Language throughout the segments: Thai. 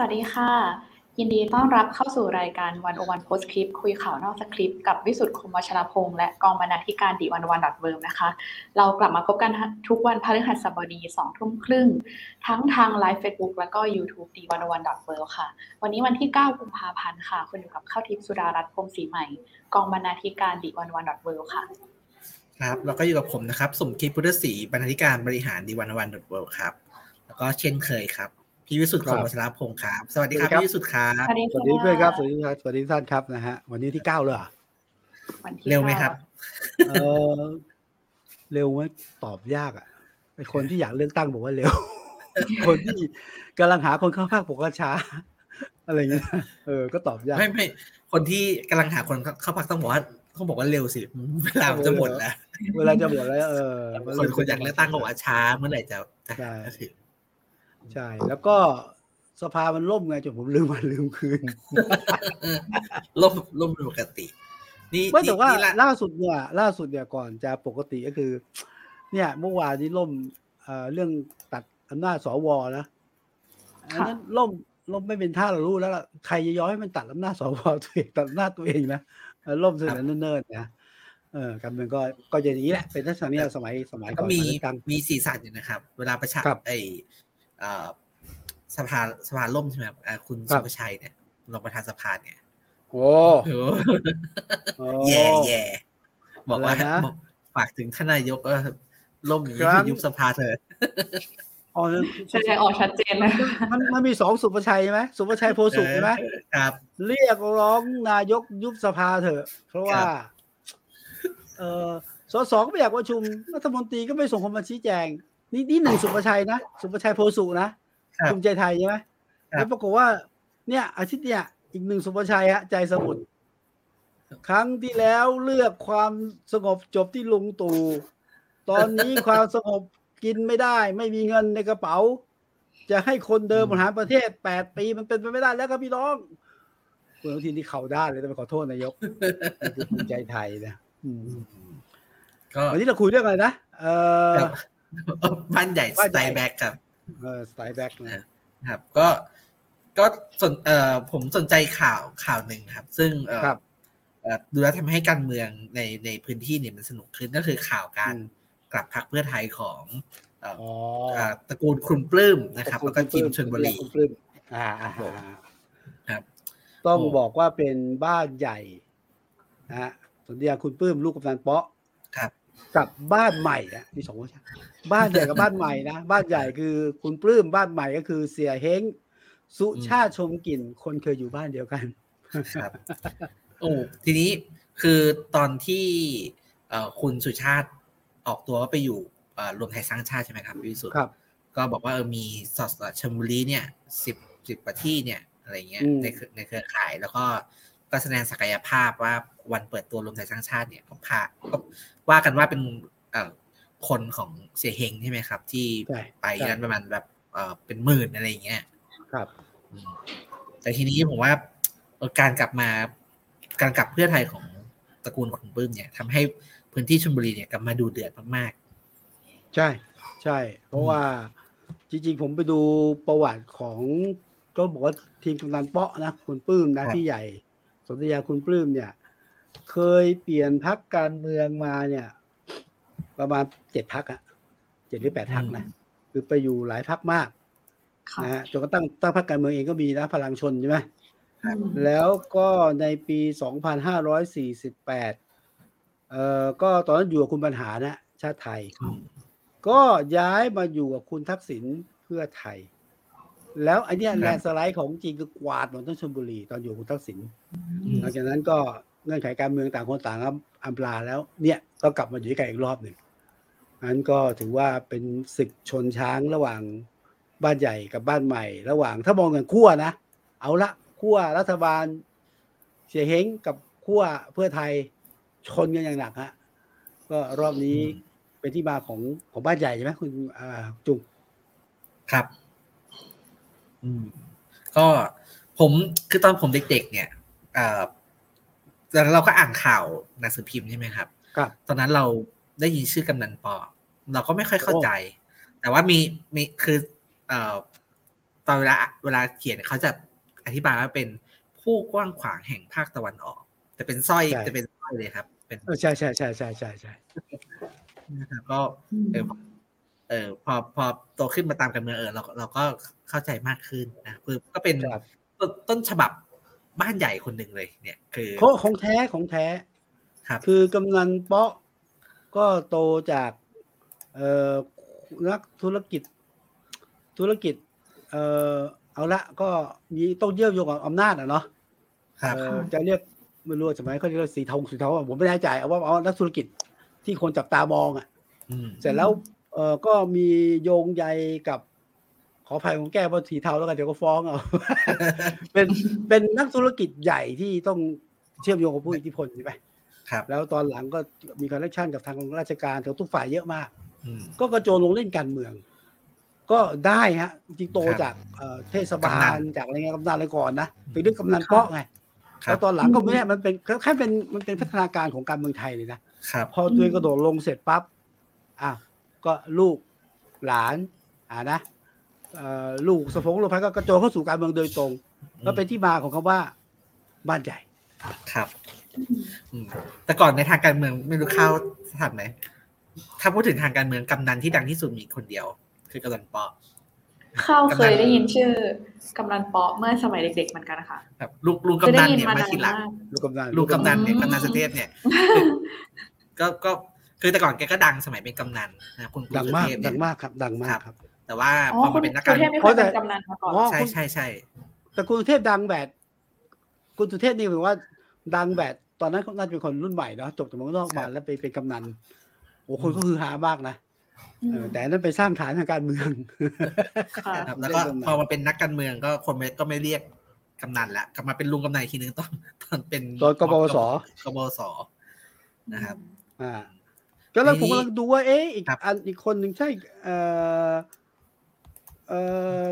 สวัสดีค่ะ ยินดีต้อนรับเข้าสู่รายการ One O One Postscript คุยข่าวนอกสคริปต์กับวิสุทธ์คมวัชรพงษ์และกองบรรณาธิการ The One O One dot world นะคะ เรากลับมาพบกันทุกวันพฤหัสบดีสองทุ่มครึ่ง ทั้งทาง live Facebook แล้วก็ YouTube The One O One dot world ค่ะ วันนี้วันที่ 9 กุมภาพันธ์ค่ะ คุณอยู่กับข้าวทิพย์สุดารัตน์พรมศรีใหม่ กองบรรณาธิการ The One O One dot world ค่ะ ครับแล้วก็อยู่กับผมนะครับสมคิดพุทธศรีบรรณาธิการบริหาร The One O One dot world ครับแล้วก็เช่นเคยครับ พี่วิสุทธิ์คมวัชรพงศ์ครับสวัสดีครับพี่วิสุทธิ์ครับสวัสดีสวัสดีเพื่อนครับสวัสดีครับสวัสดีท่านครับนะฮะวันนี้ที่เก้าเลยเหรอวันที่เร็วไหมครับเออเร็วไหมตอบยากอะไอคนที่อยากเลือกตั้งบอกว่าเร็ว คนที่กำลังหาคนเข้าภาคบอกว่าช้าอะไรเงี้ยเออก็ตอบยากไม่ไม่คนที่กำลังหาคนเข้าพักต้องบอกว่าต้องบอกว่าเร็วสิเวลามันจะหมดแล้วเวลาจะหมดแล้วเออคนคนอยากเลือกตั้งก็บอกว่าช้าเมื่อไหร่จะจะใช่จะถึง ใช่ แล้วก็สภามันล่มไงจนผมลืมวันลืมคืนล่มล่มเป็นปกติ นี่ไม่แต่ว่านี่ละล่าสุดเนี่ย ล่าสุดเนี่ยก่อนจะปกติก็คือ เนี่ยเมื่อวานนี้ล่มเอ่อเรื่องตัดอำนาจสวนะอันนั้นล่มล่มไม่เป็นท่าเรารู้แล้วล่ะใครจะย้อยให้มันตัดอำนาจสวตัวเองตัดอำนาจตัวเองนะเออล่มเสนอเนิ่นๆนะเออการเมืองก็ก็อย่างนี้แหละเป็นลักษณะเนี้ยสมัยสมัยก็ก่อนมีเลือกตั้งมีสีสันอยู่นะครับ เวลาประชาครับไอเอ่อ สภาสภาล่มใช่ไหมครับอ่าคุณครัสุบภชัยเนี่ยรองประธานสภาเนี่ยโอ้โอ้โอ้แย่แย่บอกว่าอะไรนะบอกฝากถึงท่านนายกว่าล่มอย่างนี้ครับคือยุบสภาเถอะอ๋อแสดงออกชัดเจนเลยมันมันมีสองสุภชัยใช่ไหมสุภชัยโพสุใช่ไหมครับ เรียกร้องนายกยุบสภาเถอะ เพราะว่าครับเออสสก็ไม่อยากประชุมรัฐมนตรีก็ไม่ส่งคนมาชี้แจง นี่นี่หนึ่งสุภชัยนะ สุภชัยโพสุนะครับภูมิใจไทยใช่ไหมครับแล้วปรากฏว่า เนี่ย อาทิตย์เนี่ย อีกหนึ่งสุภชัยฮะใจสมุทรครั้งที่แล้วเลือกความสงบจบที่ลุงตู่ตอนนี้ความสงบกินไม่ได้ ไม่มีเงินในกระเป๋า จะให้คนเดิมบริหารประเทศแปดปีมันเป็นไปไม่ได้แล้วครับพี่น้องคุณอนุทินที่เข่าด้านเลยต้องไปขอโทษนายกนี่คือภูมิใจไทยนะอืมก็วันนี้เราคุยเรื่องอะไรนะเออครั บบ้านใหญ่สบ้านใหไตญ่ล์แบ็กครับเออสไตล์แบ็กนะครับ ก็ก็สนเอ่อผมสนใจข่าวข่าวหนึ่งครับ ซึ่งเอ่อครับเอ่อดูแล้วทำให้การเมืองในในพื้นที่เนี่ยมันสนุกขึ้นก็คือข่าวการอืมกลับพรรคเพื่อไทยของเอ่ออ๋ออ่าตระกูลคุณปลื้มนะครับแล้วก็ทีมชนบุรีคุณปลื้มอ่าอ่าอ่าครับ ต้องโอ้บอกว่าเป็นบ้านใหญ่นะฮะสนธิยาคุณปลื้มลูกกำนันเปาะครับกับบ้านใหม่นะมีสองเวอร์ชัน บ้านใหญ่กับบ้านใหม่นะ บ้านใหญ่คือคุณปลื้มบ้านใหม่ก็คือเสียเฮงสุชาติชมกลิ่น คนเคยอยู่บ้านเดียวกันครับโอ้ทีนี้คือตอนที่เอ่อคุณสุชาติออกตัวว่าไปอยู่เอ่อรวมไทยสร้างชาติใช่ไหมครับพี่วิสุทธิ์ครับก็บอกว่าเออมีสสชลบุรีเนี่ยสิบสิบกว่าที่เนี่ยอะไรเงี้ยอืมในเครือในเครือข่ายแล้วก็ก็แสดงศักยภาพว่าวันเปิดตัวรวมไทยสร้างชาติเนี่ยก็พาก็ว่ากันว่าเป็นเอ่อ คนของเสียเฮงใช่ไหมครับ ที่ใช่ไปใช่กันประมาณแบบเออเป็นหมื่นอะไรอย่างเงี้ยครับอืมแต่ทีนี้ผมว่าเอ่อการกลับมาการกลับเพื่อไทยของตระกูลคุณปลื้มเนี่ยทำให้พื้นที่ชลบุรีเนี่ยกลับมาดูเดือดมากใช่ใช่ เพราะว่าจริงๆ ผมไปดูประวัติของก็บอกว่าทีมกำนันเปาะนะคุณปลื้มนะพี่ใหญ่ สนธยาคุณปลื้มเนี่ย เคยเปลี่ยนพักการเมืองมาเนี่ย ประมาณเจ็ดพักอะเจ็ดหรือแปดพักนะคือไปอยู่หลายพักมากค่ะนะฮะจนกระทั่งตั้งพรรคการเมืองเองก็มีนะพลังชนใช่ไหมอืมแล้วก็ในปี2548เอ่อก็ตอนนั้นอยู่กับคุณบรรหารนะ ชาติไทยๆอืมก็ย้ายมาอยู่กับคุณทักษิณเพื่อไทย แล้วไอเนี้ยครับแลนด์สไลด์ของจริงคือกวาดหมดทั้งชลบุรีตอนอยู่กับคุณทักษิณอืมหลังจากนั้นก็ เงื่อนไขการเมืองต่างคนต่างอำลาแล้ว เนี่ยก็กลับมาอยู่ด้วยกันอีกรอบหนึ่งนั้นก็ถือว่าเป็นศึกชนช้างระหว่างบ้านใหญ่กับบ้านใหม่ ระหว่างถ้ามองกันขั้วนะ เอาละขั้วรัฐบาล เสียเฮงกับขั้วเพื่อไทยชนกันอย่างหนักฮะก็รอบนี้เป็นที่มาของของบ้านใหญ่ใช่ไหมคุณจุงครับ อืม ก็ผมคือตอนผมเด็ก ๆ เนี่ยอ่อ แต่เราก็อ่านข่าวหนังสือพิมพ์ใช่ไหมครับครับตอนนั้นเราได้ยินชื่อกำนันปอเราก็ไม่ค่อยเข้าใจ แต่ว่ามีมีคือ เอ่อตอนเวลาเวลาเขียนเขาจะอธิบายว่าเป็นผู้กว้างขวางแห่งภาคตะวันออกจะเป็นสร้อยใช่จะเป็นสร้อยเลยครับ เป็นเออใช่ใช่ใช่ใช่ใช่ใช่นะครับก็เออเออพอพอโตขึ้นมาตามกันเมืองเออเราเราก็เข้าใจมากขึ้นนะคือก็เป็นครับต้นต้นฉบับ บ้านใหญ่คนหนึ่งเลยเนี่ย คือของของแท้ของแท้ครับ คือกำนันเปาะก็โตจากเอ่อนักธุรกิจ ธุรกิจ เอ่อเอาละก็มีต้องเยี่ยมโยงกับอำนาจอะเนาะครับเอ่อจะเรียกไม่รู้ว่าสมัยเขาเรียกว่าสีทองสีเทาอะผมไม่แน่ใจเอาว่าเอานักธุรกิจที่คนจับตามองอะอืมเสร็จแล้วเออก็มีโยงใยกับ ขออภัยผมแก้ว่าสีเทาแล้วกันเดี๋ยวก็ฟ้องเอาเป็นเป็นนักธุรกิจใหญ่ที่ต้องเชื่อมโยงกับผู้อิทธิพลใช่ไหมครับ แล้วตอนหลังก็มีคอนเนคชันกับทางราชการกับทุกฝ่ายเยอะมากอืมก็กระโจนลงเล่นการเมือง ก็ได้ฮะจริงๆโตครับจากเอ่อเทศบากำนัลนจากอะไรเงี้ยกำนันอะไรก่อนนะเป็นเรื่องกำนันเปาะไงครัแล้บวตอนหลังก็ไม่ได้มันเป็นแค่เป็นมันเป็นพัฒนาการของการเมืองไทยเลยนะครับพอตัวเองกระโดดลงเสร็จปั๊บอ้าวก็ลูกหลานอ่านะเอ่อ ลูกสะพงลูกพันก็กระโจนเข้าสู่การเมืองโดยตรง ก็เป็นที่มาของคำว่าบ้านใหญ่ครับอืมแต่ก่อนในทางการเมืองไม่รู้เข้าทันไหมถ้าพูดถึงทางการเมืองกำนันที่ดังที่สุดมีคนเดียว คือกำนันปอเข้าเคยได้ยินชื่อกำนันเปาะเมื่อสมัยเด็กๆเหมือนกันนะคะครับลูกลุงเคยกำได้นันยินเนี่ยมามานาทีนหลังมากลูกกำนันลูกกำนันเนี่ยอืมกำนันสุเทพเนี่ยคือก็ก็คือแต่ก่อนแกก็ดังสมัยเป็นกำนันนะครับคุณดังมากสุเทพเนี่ดัยงมากครับ ดังมากครับ แต่ว่าอ๋อพอคุมาณเป็นนักคุการณเทพไม่เคเพราะยแต่เป็นกำนันมาก่อนอ๋อใช่ใช่ใช่แต่คุณสุเทพดังแบบคุณสุเทพนี่ถือว่าดังแบบตอนนั้นเขาน่าจะเป็นคนรุ่นใหม่เนาะจบจากเมืองนอกมาแล้วไปเป็นกำนันโอ้คนก็คือฮามากนะเออแต่อันนั้นไปสร้างฐานทางการเมืองค่ะครับแล้วก็พอมาเป็นนักการเมืองก็คนไม่ก็ไม่เรียกกำนันละกลับมาเป็นลุงกำนันอีกทีนึงตอนตอนเป็นตอนกบวสกบวสนะครับ อ่าก็แล้วทีผมนี้กำลังดูว่าเอ๊ะอีกครับอันอีกคนหนึ่งใช่เอ่อ เอ่อ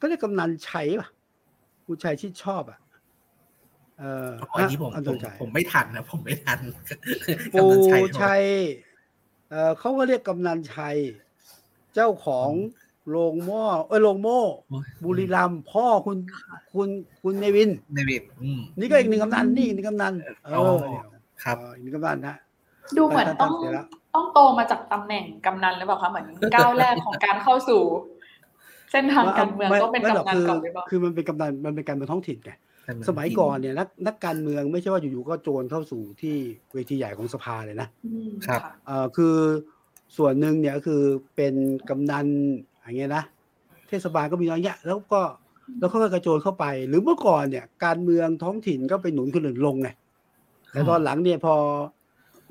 ก็เรียกกำนันชัยป่ะคุณชัยที่ชอบอะเอ่ออันนี้ผมอันผตมชัยผมไม่ทันนะผมไม่ทันปูกำนันชัยชัยเอ่อเขาก็เรียกกำนันชัย เจ้าของโรงหม้อเอ้ยโรงโม่โอ้ยบุรีรัมย์พ่อคุณคุณคุณเนวินในเว็บอืมนี่ก็อีกหนึ่งกำนันนี่อีกหนึ่งกำนันเออ๋ออครับเอออีกหนึ่งกำนันนะดูเหมือนต้องเสียแล้วต้องโตมาจากตำแหน่งกำนันหรือเปล่าคะเหมือนก้าวแรกของการเข้าสู่ เส้นทางการเมืองต้องเป็นไม่หรอกกำนันคือก่อนหรือเปล่าคือมันเป็นกำนันมันเป็นการเมืองท้องถิ่นไงสมัยก่อนเนี่ยนักนักการเมืองไม่ใช่ว่าอยู่ๆก็โจรเข้าสู่ที่เวทีใหญ่ของสภาเลยนะอืมครับะเอ่อคือส่วนหนึ่งเนี่ยก็คือเป็นกำนันอย่างเงี้ยนะเทศบาลก็มีน้อยแยะแล้วก็แล้วเขาก็กระโจนเข้าไป หรือเมื่อก่อนเนี่ยการเมืองท้องถิ่นก็ไปหนุนคนอื่นลงไงแต่ตอนหลังเนี่ยพอ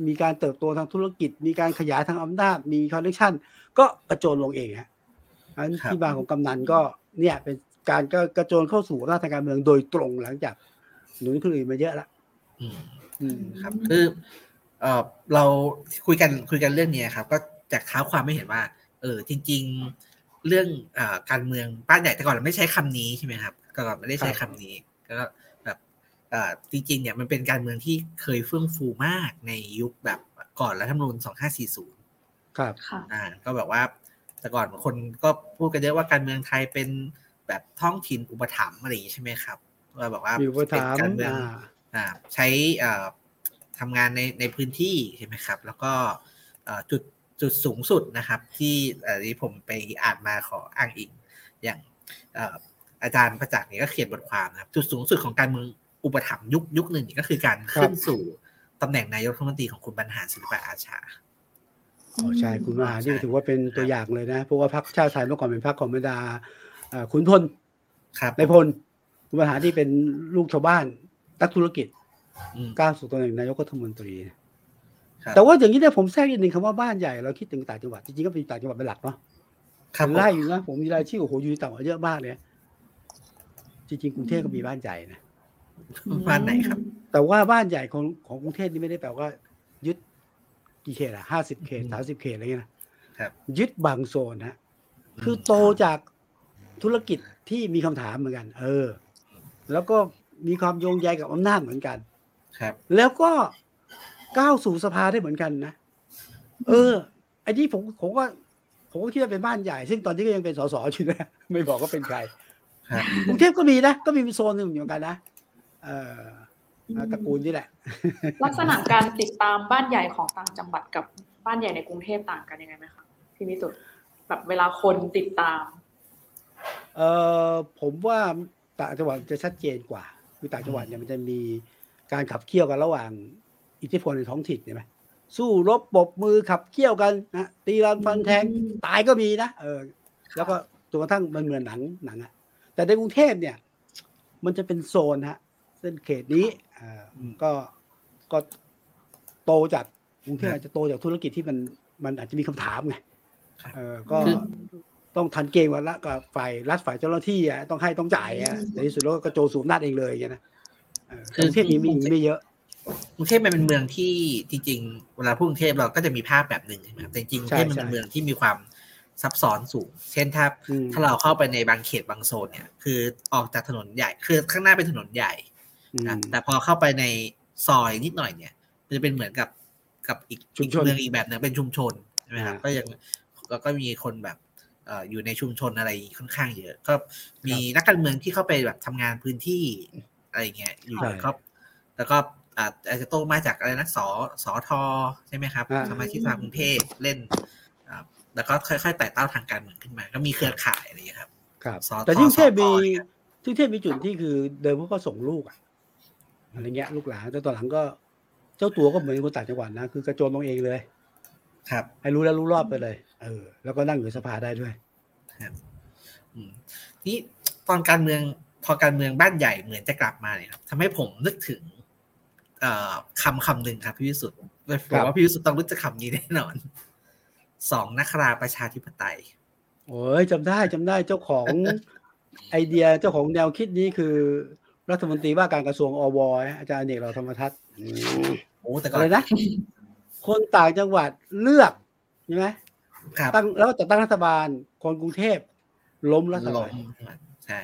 มีการเติบโตทางธุรกิจ มีการขยายทางอำนาจมีคอนเนคชั่นก็กระโจนลงเองฮะ อันครับที่มาของกำนันก็เนี่ยเป็นการก็กระโจนเข้าสู่อำนาจทางการเมืองโดยตรงหลังจากหนุนคนอื่นมาเยอะละอืมอืมครับคือเออเราคุยกันคุยกันเรื่องเนี้ยครับ ก็จากเท้าความไม่เห็นว่า เออจริง ๆ เรื่องอ่าการเมืองบ้านใหญ่แต่ก่อนเราไม่ใช้คำนี้ใช่ไหมครับแต่ก่อนไม่ได้ใช้คำนี้ก็แบบอ่าจริงๆเนี่ยมันเป็นการเมืองที่เคยเฟื่องฟูมากในยุคแบบก่อนรัฐธรรมนูญ2540 ครับค่ะอ่าก็แบบว่า แต่ก่อนคนก็พูดกันเยอะว่าการเมืองไทยเป็นแบบท้องถิ่นอุปถัมภ์อะไรอย่างนี้ใช่ไหมครับว่าแบบว่ามีอุปเป็นถัมการภ์เมืองอ่าอ่าใช้อ่าทำงานในในพื้นที่ใช่ไหมครับ แล้วก็อ่าจุดจุดสูงสุดนะครับ ที่อันนี้ผมไปอ่านมาขออ้างอิง อย่างอ่าอาจารย์ประจักษ์เนี่ยก็เขียนบทความนะครับ จุดสูงสุดของการเมืองอุปถัมภ์ยุคยุคหนึ่งก็คือการขึ้นสู่ตำแหน่งนายกรัฐมนตรีของคุณบรรหารศิลปะอาชา อ๋อใช่คุณมหานี่ใช่ถือว่าเป็นตัวอย่างเลยนะ เพราะว่าพรรคชาติไทยเมื่อก่อนเป็นพรรคของบรรดาเอ่อขุนพลครับนายพลคุณมหาที่เป็นลูกชาวบ้านนักธุรกิจอืมก้าวสู่ตำแหน่งนายกรัฐมนตรีครับแต่ว่าอย่างนี้เนี่ยผมแทรกอีกหนึ่งคำว่าบ้านใหญ่เราคิดถึงต่างจังหวัดจริงๆก็เป็นต่างจังหวัดเป็นหลักเนาะครับผมไล่อยู่นะผมมีรายชื่อโอ้โหอยู่ต่างจังหวัดเยอะมากเลยจริงๆกรุงเทพก็มีบ้านใหญ่นะบ้านไหนครับ แต่ว่าบ้านใหญ่ของของกรุงเทพนี่ไม่ได้แปลว่ายึด กี่เขตอะห้าสิบเขตอืมสามสิบเขตอะไรเงี้ยนะครับยึดบางโซนฮะคือโตจากธุรกิจที่มีคำถามเหมือนกัน เออ แล้วก็มีความโยงใยกับอำนาจเหมือนกัน ครับ แล้วก็ก้าวสู่สภาได้เหมือนกันนะเออไอ้ที่ผมผมก็ผมก็คิดว่าเป็นบ้านใหญ่ ซึ่งตอนนี้ก็ยังเป็นสสอยู่นะไม่บอกว่าเป็นใครครับกรุงเทพก็มีนะ ก็มีโซนหนึ่งเหมือนกันนะเอ่อ ตระกูลนี่แหละ ลักษณะการติดตามบ้านใหญ่ของต่างจังหวัดกับบ้านใหญ่ในกรุงเทพต่างกันยังไงไหมคะพี่วิสุทธ์แบบเวลาคนติดตาม เออผมว่าต่างจังหวัดจะชัดเจนกว่า คือต่างจังหวัดเนี่ยมันจะมีการขับเคี่ยวกันระหว่างอิทธิพลในท้องถิ่นใช่ไหมสู้รบปรบมือขับเคี่ยวกันนะตีรันฟันแทงอืมตายก็มีนะเออ แล้วก็จนกระทั่งมันเหมือนหนังหนังอะแต่ในกรุงเทพเนี่ย มันจะเป็นโซนฮะ เส้นเขตนี้อ่าก็ก็โตจากกรุงเทพอาจจะโตจากธุรกิจที่มันมันอาจจะมีคำถามไงครับเออก็คือต้องทันเกมกันละกับฝ่ายรัฐฝ่ายเจ้าหน้าที่อะต้องให้ต้องจ่ายอะในที่สุดแล้วก็กระโจนสูบนาจเองเลยอย่างเงี้ยนะเออกรุงเทพมีมีไม่เยอะกรุงเทพมันเป็นเมืองที่จริงๆเวลาพูดกรุงเทพเราก็จะมีภาพแบบหนึ่งใช่ไหมครับแต่จริงๆกรุงเทพมันเป็นเมืองที่มีความซับซ้อนสูง เช่นถ้าอืมถ้าเราเข้าไปในบางเขตบางโซนเนี่ย คือออกจากถนนใหญ่ คือข้างหน้าเป็นถนนใหญ่อืมนะ แต่พอเข้าไปในซอยนิดหน่อยเนี่ยมันจะเป็นเหมือนกับกับอีกชุมชนอีกเมืองอีกแบบหนึงเป็นชุมชนใช่ไหมครับอ่าก็ยังแล้วก็มีคนแบบเอ่ออยู่ในชุมชนอะไรค่อนข้างเยอะ ก็มีนักการเมืองที่เข้าไปแบบทำงานพื้นที่อะไรอย่างเงี้ยอยู่ใช่ครับ แล้วก็อ่าอาจจะโตมาจากอะไรนะสอสอทอใช่ไหมครับอ่าสมาชิกสภากรุงเทพเล่นอ่าแล้วก็ค่อยๆไต่เต้าทางการเมืองขึ้นมา ก็มีเครือข่ายอะไรอย่างเงี้ยครับ ครับสอแต่ที่กรุงเทพมีสออะไรเงี้ยที่กรุงเทพมีจุดที่คือเดิมเขาก็ส่งลูกอะ อะไรเงี้ยลูกหลานแต่ตอนหลังก็ เจ้าตัวก็เหมือนคนต่างจังหวัดนะคือกระโจนลงเองเลย ครับให้รู้แล้วรู้รอบไปเลยเออแล้วก็นั่งอยู่ในสภาได้ด้วยอืมนี่ตอนการเมืองพอการเมืองบ้านใหญ่เหมือนจะกลับมาเนี่ยครับทำให้ผมนึกถึงเอ่อคำคำหนึ่งครับพี่วิสุทธ์ผมว่าพี่วิสุทธ์ต้องรู้จักคำนี้แน่นอนสองนักราประชาธิปไตยโอ้ยจำได้จำได้เจ้าของไอเดียเจ้าของแนวคิดนี้คือ รัฐมนตรีว่าการกระทรวงอวอาจารย์อเนกเราธรรมทัศน์อืมโอ้แต่ก่อะอนไรนะ คนต่างจังหวัดเลือกใช่ไหมครับตั้งแล้วก็จัดตั้งรัฐบาลคนกรุงเทพล้มรัฐลบาลงใช่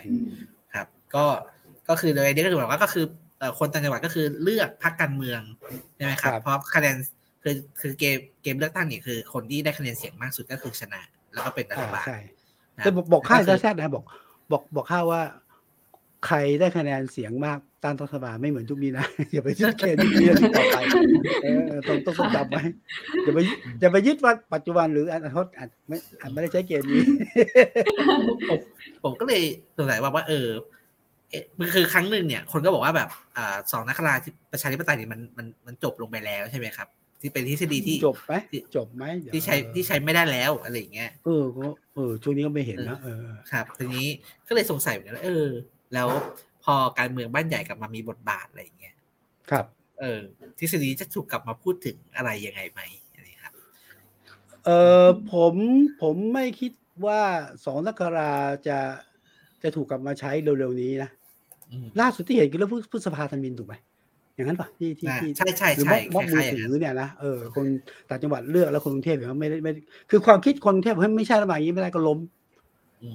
ครับ ก็ก็คือโดยนี้ก็คือแบบว่าก็คือเอ่อคนต่างจังหวัดก็คือเลือกพรรคการเมืองใช่ไหมครับครับ เพราะคะแนนคือคือเกมเกมเลือกตั้งเนี่ยคือ คนที่ได้คะแนนเสียงมากสุดก็คือชนะ แล้วก็เป็นรัฐอ่าบาลใช่นะแต่บอกบอกข้าก็คือแท้ๆนะบอก บอกบอกข้าว่า ใครได้คะแนนเสียงมากต้านรัฐบาลไม่เหมือนทุกนี้นะอย่าไปยึดเกณฑ์ทุกนี้ต่อไปเออต้องต้องต้องจำไว้อย่าไปอย่าไปยึดว่าปัจจุบันหรืออนาคตอาจไม่อาจไม่ได้ใช้เกณฑ์นี้ผมผมก็เลยสงสัยว่าว่าเออเอ๊ะมันคือครั้งหนึ่งเนี่ย คนก็บอกว่าแบบอ่าสองนักราธิประชาธิปไตยเนี่ยมันมันมันจบลงไปแล้วใช่ไหมครับ ที่เป็นทฤษฎีที่จบไหมจบไหมเดี๋ยวที่ใช้ที่ใช้ไม่ได้แล้วอะไรอย่างเงี้ยเออก็เออช่วงนี้ก็ไม่เห็นนะเออครับทีนี้ก็เลยสงสัยเหมือนกันว่าเออ แล้วพอการเมืองบ้านใหญ่กลับมามีบทบาทอะไรอย่างเงี้ยครับ เออทฤษฎีจะถูกกลับมาพูดถึงอะไรยังไงไหมอันนี้ครับ เออผมผมไม่คิดว่าสองนักราจะจะถูกกลับมาใช้เร็วๆนี้นะอืมล่าสุดที่เห็นคือเรื่องพฤษภาธมินถูกไหมอย่างนั้นป่ะที่ที่อ่าที่ใช่ใช่หรือใช่ม็อบม็อบคมือล้ายๆอย่างถืนั้นอเนี่ยนะเออคนต่างจังหวัดเลือกแล้วคนกรุงเทพเห็นว่าไม่ได้ไม่ได้คือความคิดคนกรุงเทพเฮ้ยไม่ใช่ระบาดอย่างนี้ไม่ได้ก็ล้มอืม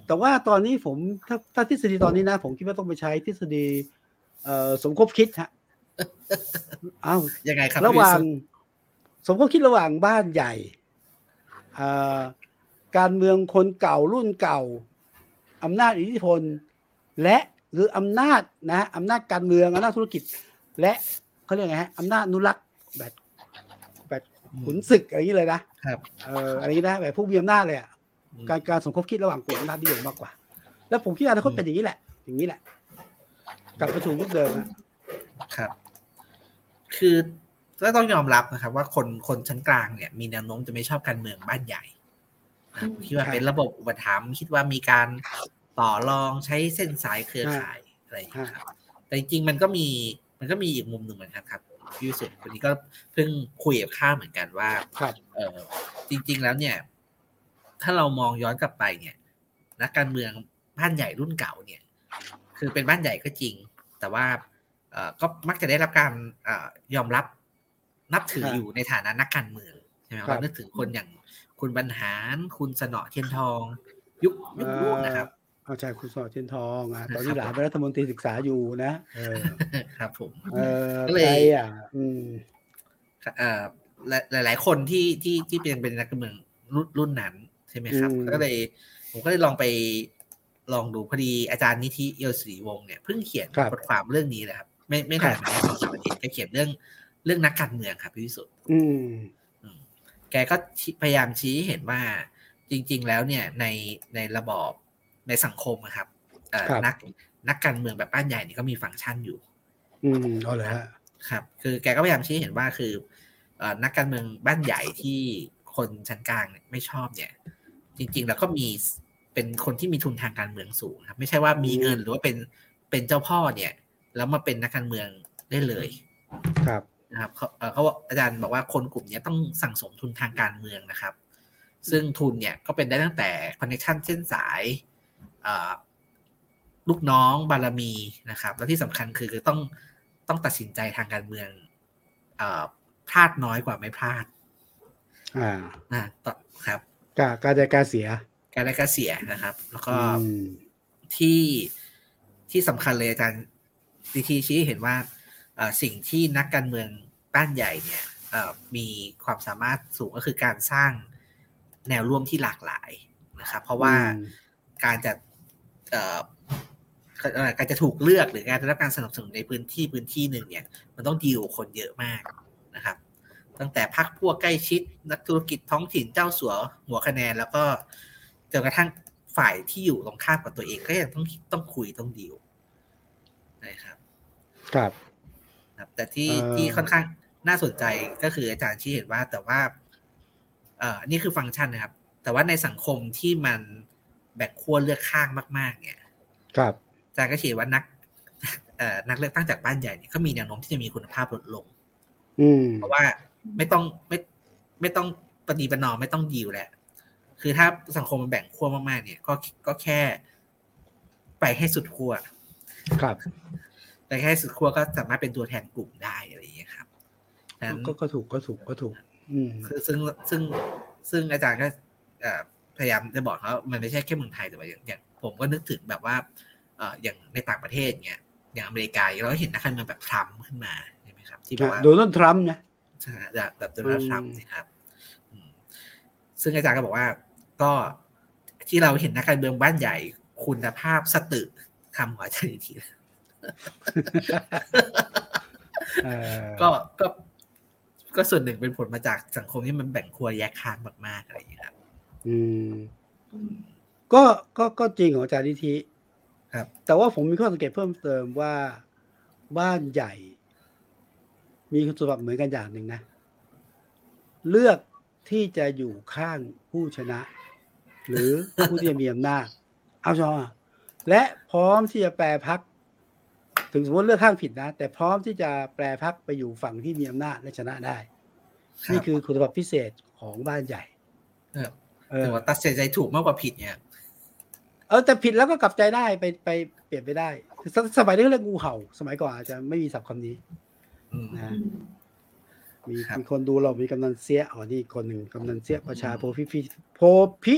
แต่ว่าตอนนี้ผมถ้าถ้าทฤษฎีตอนนี้นะ ผมคิดว่าต้องไปใช้ทฤษฎีเอ่อสมคบคิดฮะเอ้ายังไงครับระหว่างพี่วิสุทธิ์สมคบคิดระหว่างบ้านใหญ่อ่าการเมืองคนเก่ารุ่นเก่าอำนาจอิทธิพล และหรืออำนาจนะอำนาจการเมืองอำนาจธุรกิจ และเขาเรียกไงฮะอำนาจอนุรักษ์แบบแบบขุนศึกอะไรอย่างนี้เลยนะครับเอออะไรอย่างนี้นะแบบผู้มีอำนาจเลยอะอืม การการสมคบคิดระหว่างกลุ่มอำนาจนิยมมากกว่า แล้วผมคิดว่าอนาคตเป็นอย่างนี้แหละ อย่างนี้แหละ กลับไปสู่ยุคเดิมอะครับ คือก็ต้องยอมรับนะครับ ว่าคนคนชั้นกลางเนี่ย มีแนวโน้มจะไม่ชอบการเมืองบ้านใหญ่นะคิดว่าเป็นระบบอุปถัมภ์คิดว่ามีการต่อรองใช้เส้นสายเครือข่ายอะไรอย่างเงี้ยครับ แต่จริงๆมันก็มีมันก็มีอีกมุมหนึ่งเหมือนกันครับพี่วิสุทธิ์วันนี้ก็เพิ่งคุยกับข้าวเหมือนกันว่าครับเออจริง ๆ แล้วเนี่ย ถ้าเรามองย้อนกลับไปเนี่ยนักการเมืองบ้านใหญ่รุ่นเก่าเนี่ย คือเป็นบ้านใหญ่ก็จริง แต่ว่าเอ่อก็มักจะได้รับการเอ่อยอมรับนับถือครับอยู่ในฐานะนักการเมืองใช่ไหมครับเรานึกถึงคนอย่างคุณบรรหารคุณสนอเทียนทอง ยุคยุคนู้นนะครับเอาใช่คุณสอดเทียนทองอะตอนคนี้รับหลานเป็นรัฐมนตรีศึกษาอยู่นะเออครับ ผมเออก็เลยใครอะอืมเอ่อหลายหลายๆคนที่ที่ที่เป็นเป็นนักการเมืองรุ่นรุ่นนั้น ใช่ไหมครับอืมก็เลยผมก็เลยลองไปลองดูพอดีอาจารย์นิธิเอียวศรีวงศ์เนี่ยเพิ่งเขียนครับบทความเรื่องนี้นะครับ ไม่ไม่นานครับมานี้สองสามอาทิตย์แกเขียนเรื่องเรื่องนักการเมืองครับพี่วิสุทธ์อืมอืมแกก็ชี้พยายามชี้ให้เห็นว่าจริง ๆ แล้วเนี่ยในในระบอบในสังคมอะครับเอ่อครับนักนักการเมืองแบบบ้านใหญ่นี่ก็มีฟังก์ชันอยู่ อืมเอาเลยฮะครับ คือแกก็พยายามชี้ให้เห็นว่าคือเอ่อนักการเมืองบ้านใหญ่ที่คนชั้นกลางเนี่ยไม่ชอบเนี่ย จริง ๆ แล้วก็มีเป็นคนที่มีทุนทางการเมืองสูงครับ ไม่ใช่ว่ามีเงินหรือว่าเป็นเป็นเจ้าพ่อเนี่ย แล้วมาเป็นนักการเมืองได้เลย ครับนะครับเขาเอ่อเขาบอกอาจารย์บอกว่าคนกลุ่มเนี้ยต้องสั่งสมทุนทางการเมืองนะครับ ซึ่งทุนเนี่ยก็เป็นได้ตั้งแต่คอนเนคชันเส้นสายเอ่อลูกน้องบารมีนะครับ แล้วที่สำคัญคือคือต้องต้องตัดสินใจทางการเมืองเอ่อพลาดน้อยกว่าไม่พลาด อ่าอ่าต่อครับ การการได้การเสีย การได้การเสียนะครับ แล้วก็อืมที่ที่สำคัญเลยอาจารย์ดีทีชี้ให้เห็นว่าเอ่อสิ่งที่นักการเมืองบ้านใหญ่เนี่ยเอ่อมีความสามารถสูงก็คือการสร้างแนวร่วมที่หลากหลายนะครับ เพราะว่าอืมการจะเอ่อเอ่อการจะถูกเลือกหรือการได้รับการสนับสนุนในพื้นที่พื้นที่หนึ่งเนี่ย มันต้องดีลคนเยอะมากนะครับ ตั้งแต่พักพวกใกล้ชิด นักธุรกิจท้องถิ่นเจ้าสัวหัวคะแนน แล้วก็จนกระทั่งฝ่ายที่อยู่ตรงข้ามกับตัวเองก็ยังต้องต้องคุยต้องดีลนะครับ ครับครับ แต่ที่เอ่อที่ค่อนข้างน่าสนใจก็คืออาจารย์ชี้เห็นว่า แต่ว่า เอ่อนี่คือฟังก์ชันนะครับ แต่ว่าในสังคมที่มันแบ่งขั้วเลือกข้างมาก ๆ เนี่ย ครับอาจารย์ก็ชี้ว่านักเอ่อนักเลือกตั้งจากบ้านใหญ่เนี่ยก็มีแนวโน้มที่จะมีคุณภาพลดลงอืมเพราะว่า ไม่ต้องไม่ไม่ต้องปฏิบัตินอมไม่ต้องดีลแหละ คือถ้าสังคมมันแบ่งขั้วมากๆเนี่ย ก็ก็แค่ไปให้สุดขั้วครับไปแค่สุดขั้วก็สามารถเป็นตัวแทนกลุ่มได้อะไรอย่างเงี้ยครับฉะนั้นก็ก็ถูกก็ถูกก็ถูก อืมคือซึ่งซึ่งซึ่งอาจารย์ก็เอ่อพยายามจะบอกเขามันไม่ใช่แค่เมืองไทยแต่ว่าอย่างอย่างผมก็นึกถึงแบบว่าเอ่ออย่างในต่างประเทศเงี้ยอย่างอเมริกาเราก็เห็นนักการเมืองแบบทรัมป์ขึ้นมาใช่ไหมครับ ที่แบบว่าโดนัลด์ทรัมป์นะใช่ แบบแบบโดนัลด์อืมทรัมป์นะครับอืมซึ่งอาจารย์ก็บอกว่า ก็ที่เราเห็นนักการเมืองบ้านใหญ่คุณภาพสตึกคำของอาจารย์อีกทีเอ่อก็ก็ก็ส่วนหนึ่งเป็นผลมาจากสังคมที่มันแบ่งครัวแยกข้างมากๆอะไรอย่างเงี้ยครับ อืม ก็ก็ก็จริงของอาจารย์นิธิครับ แต่ว่าผมมีข้อสังเกตเพิ่มเติมว่าบ้านใหญ่ มีคุณสมบัติเหมือนกันอย่างหนึ่งนะ เลือกที่จะอยู่ข้างผู้ชนะ หรือผู้ที่จะมีอำนาจเอาชอและพร้อมที่จะแปรพักถึงสมมติเลือกข้างผิดนะ แต่พร้อมที่จะแปรพักไปอยู่ฝั่งที่มีอำนาจและชนะได้ นี่คือคุณสมบัติพิเศษของบ้านใหญ่ครับเออแต่ว่าตัดสินใจถูกมากกว่าผิดเนี่ยเออแต่ผิดแล้วก็กลับใจได้ไปไปเปลี่ยนไปได้สสมัยนี้เขาเรียกงูเห่า สมัยก่อนอาจจะไม่มีศัพท์คำนี้อืม นะมีครับมีคนดูเรามีกำนันเสียอ๋อนี่อีกคนหนึ่งกำนันเสียประชาโพพิพิโพพิ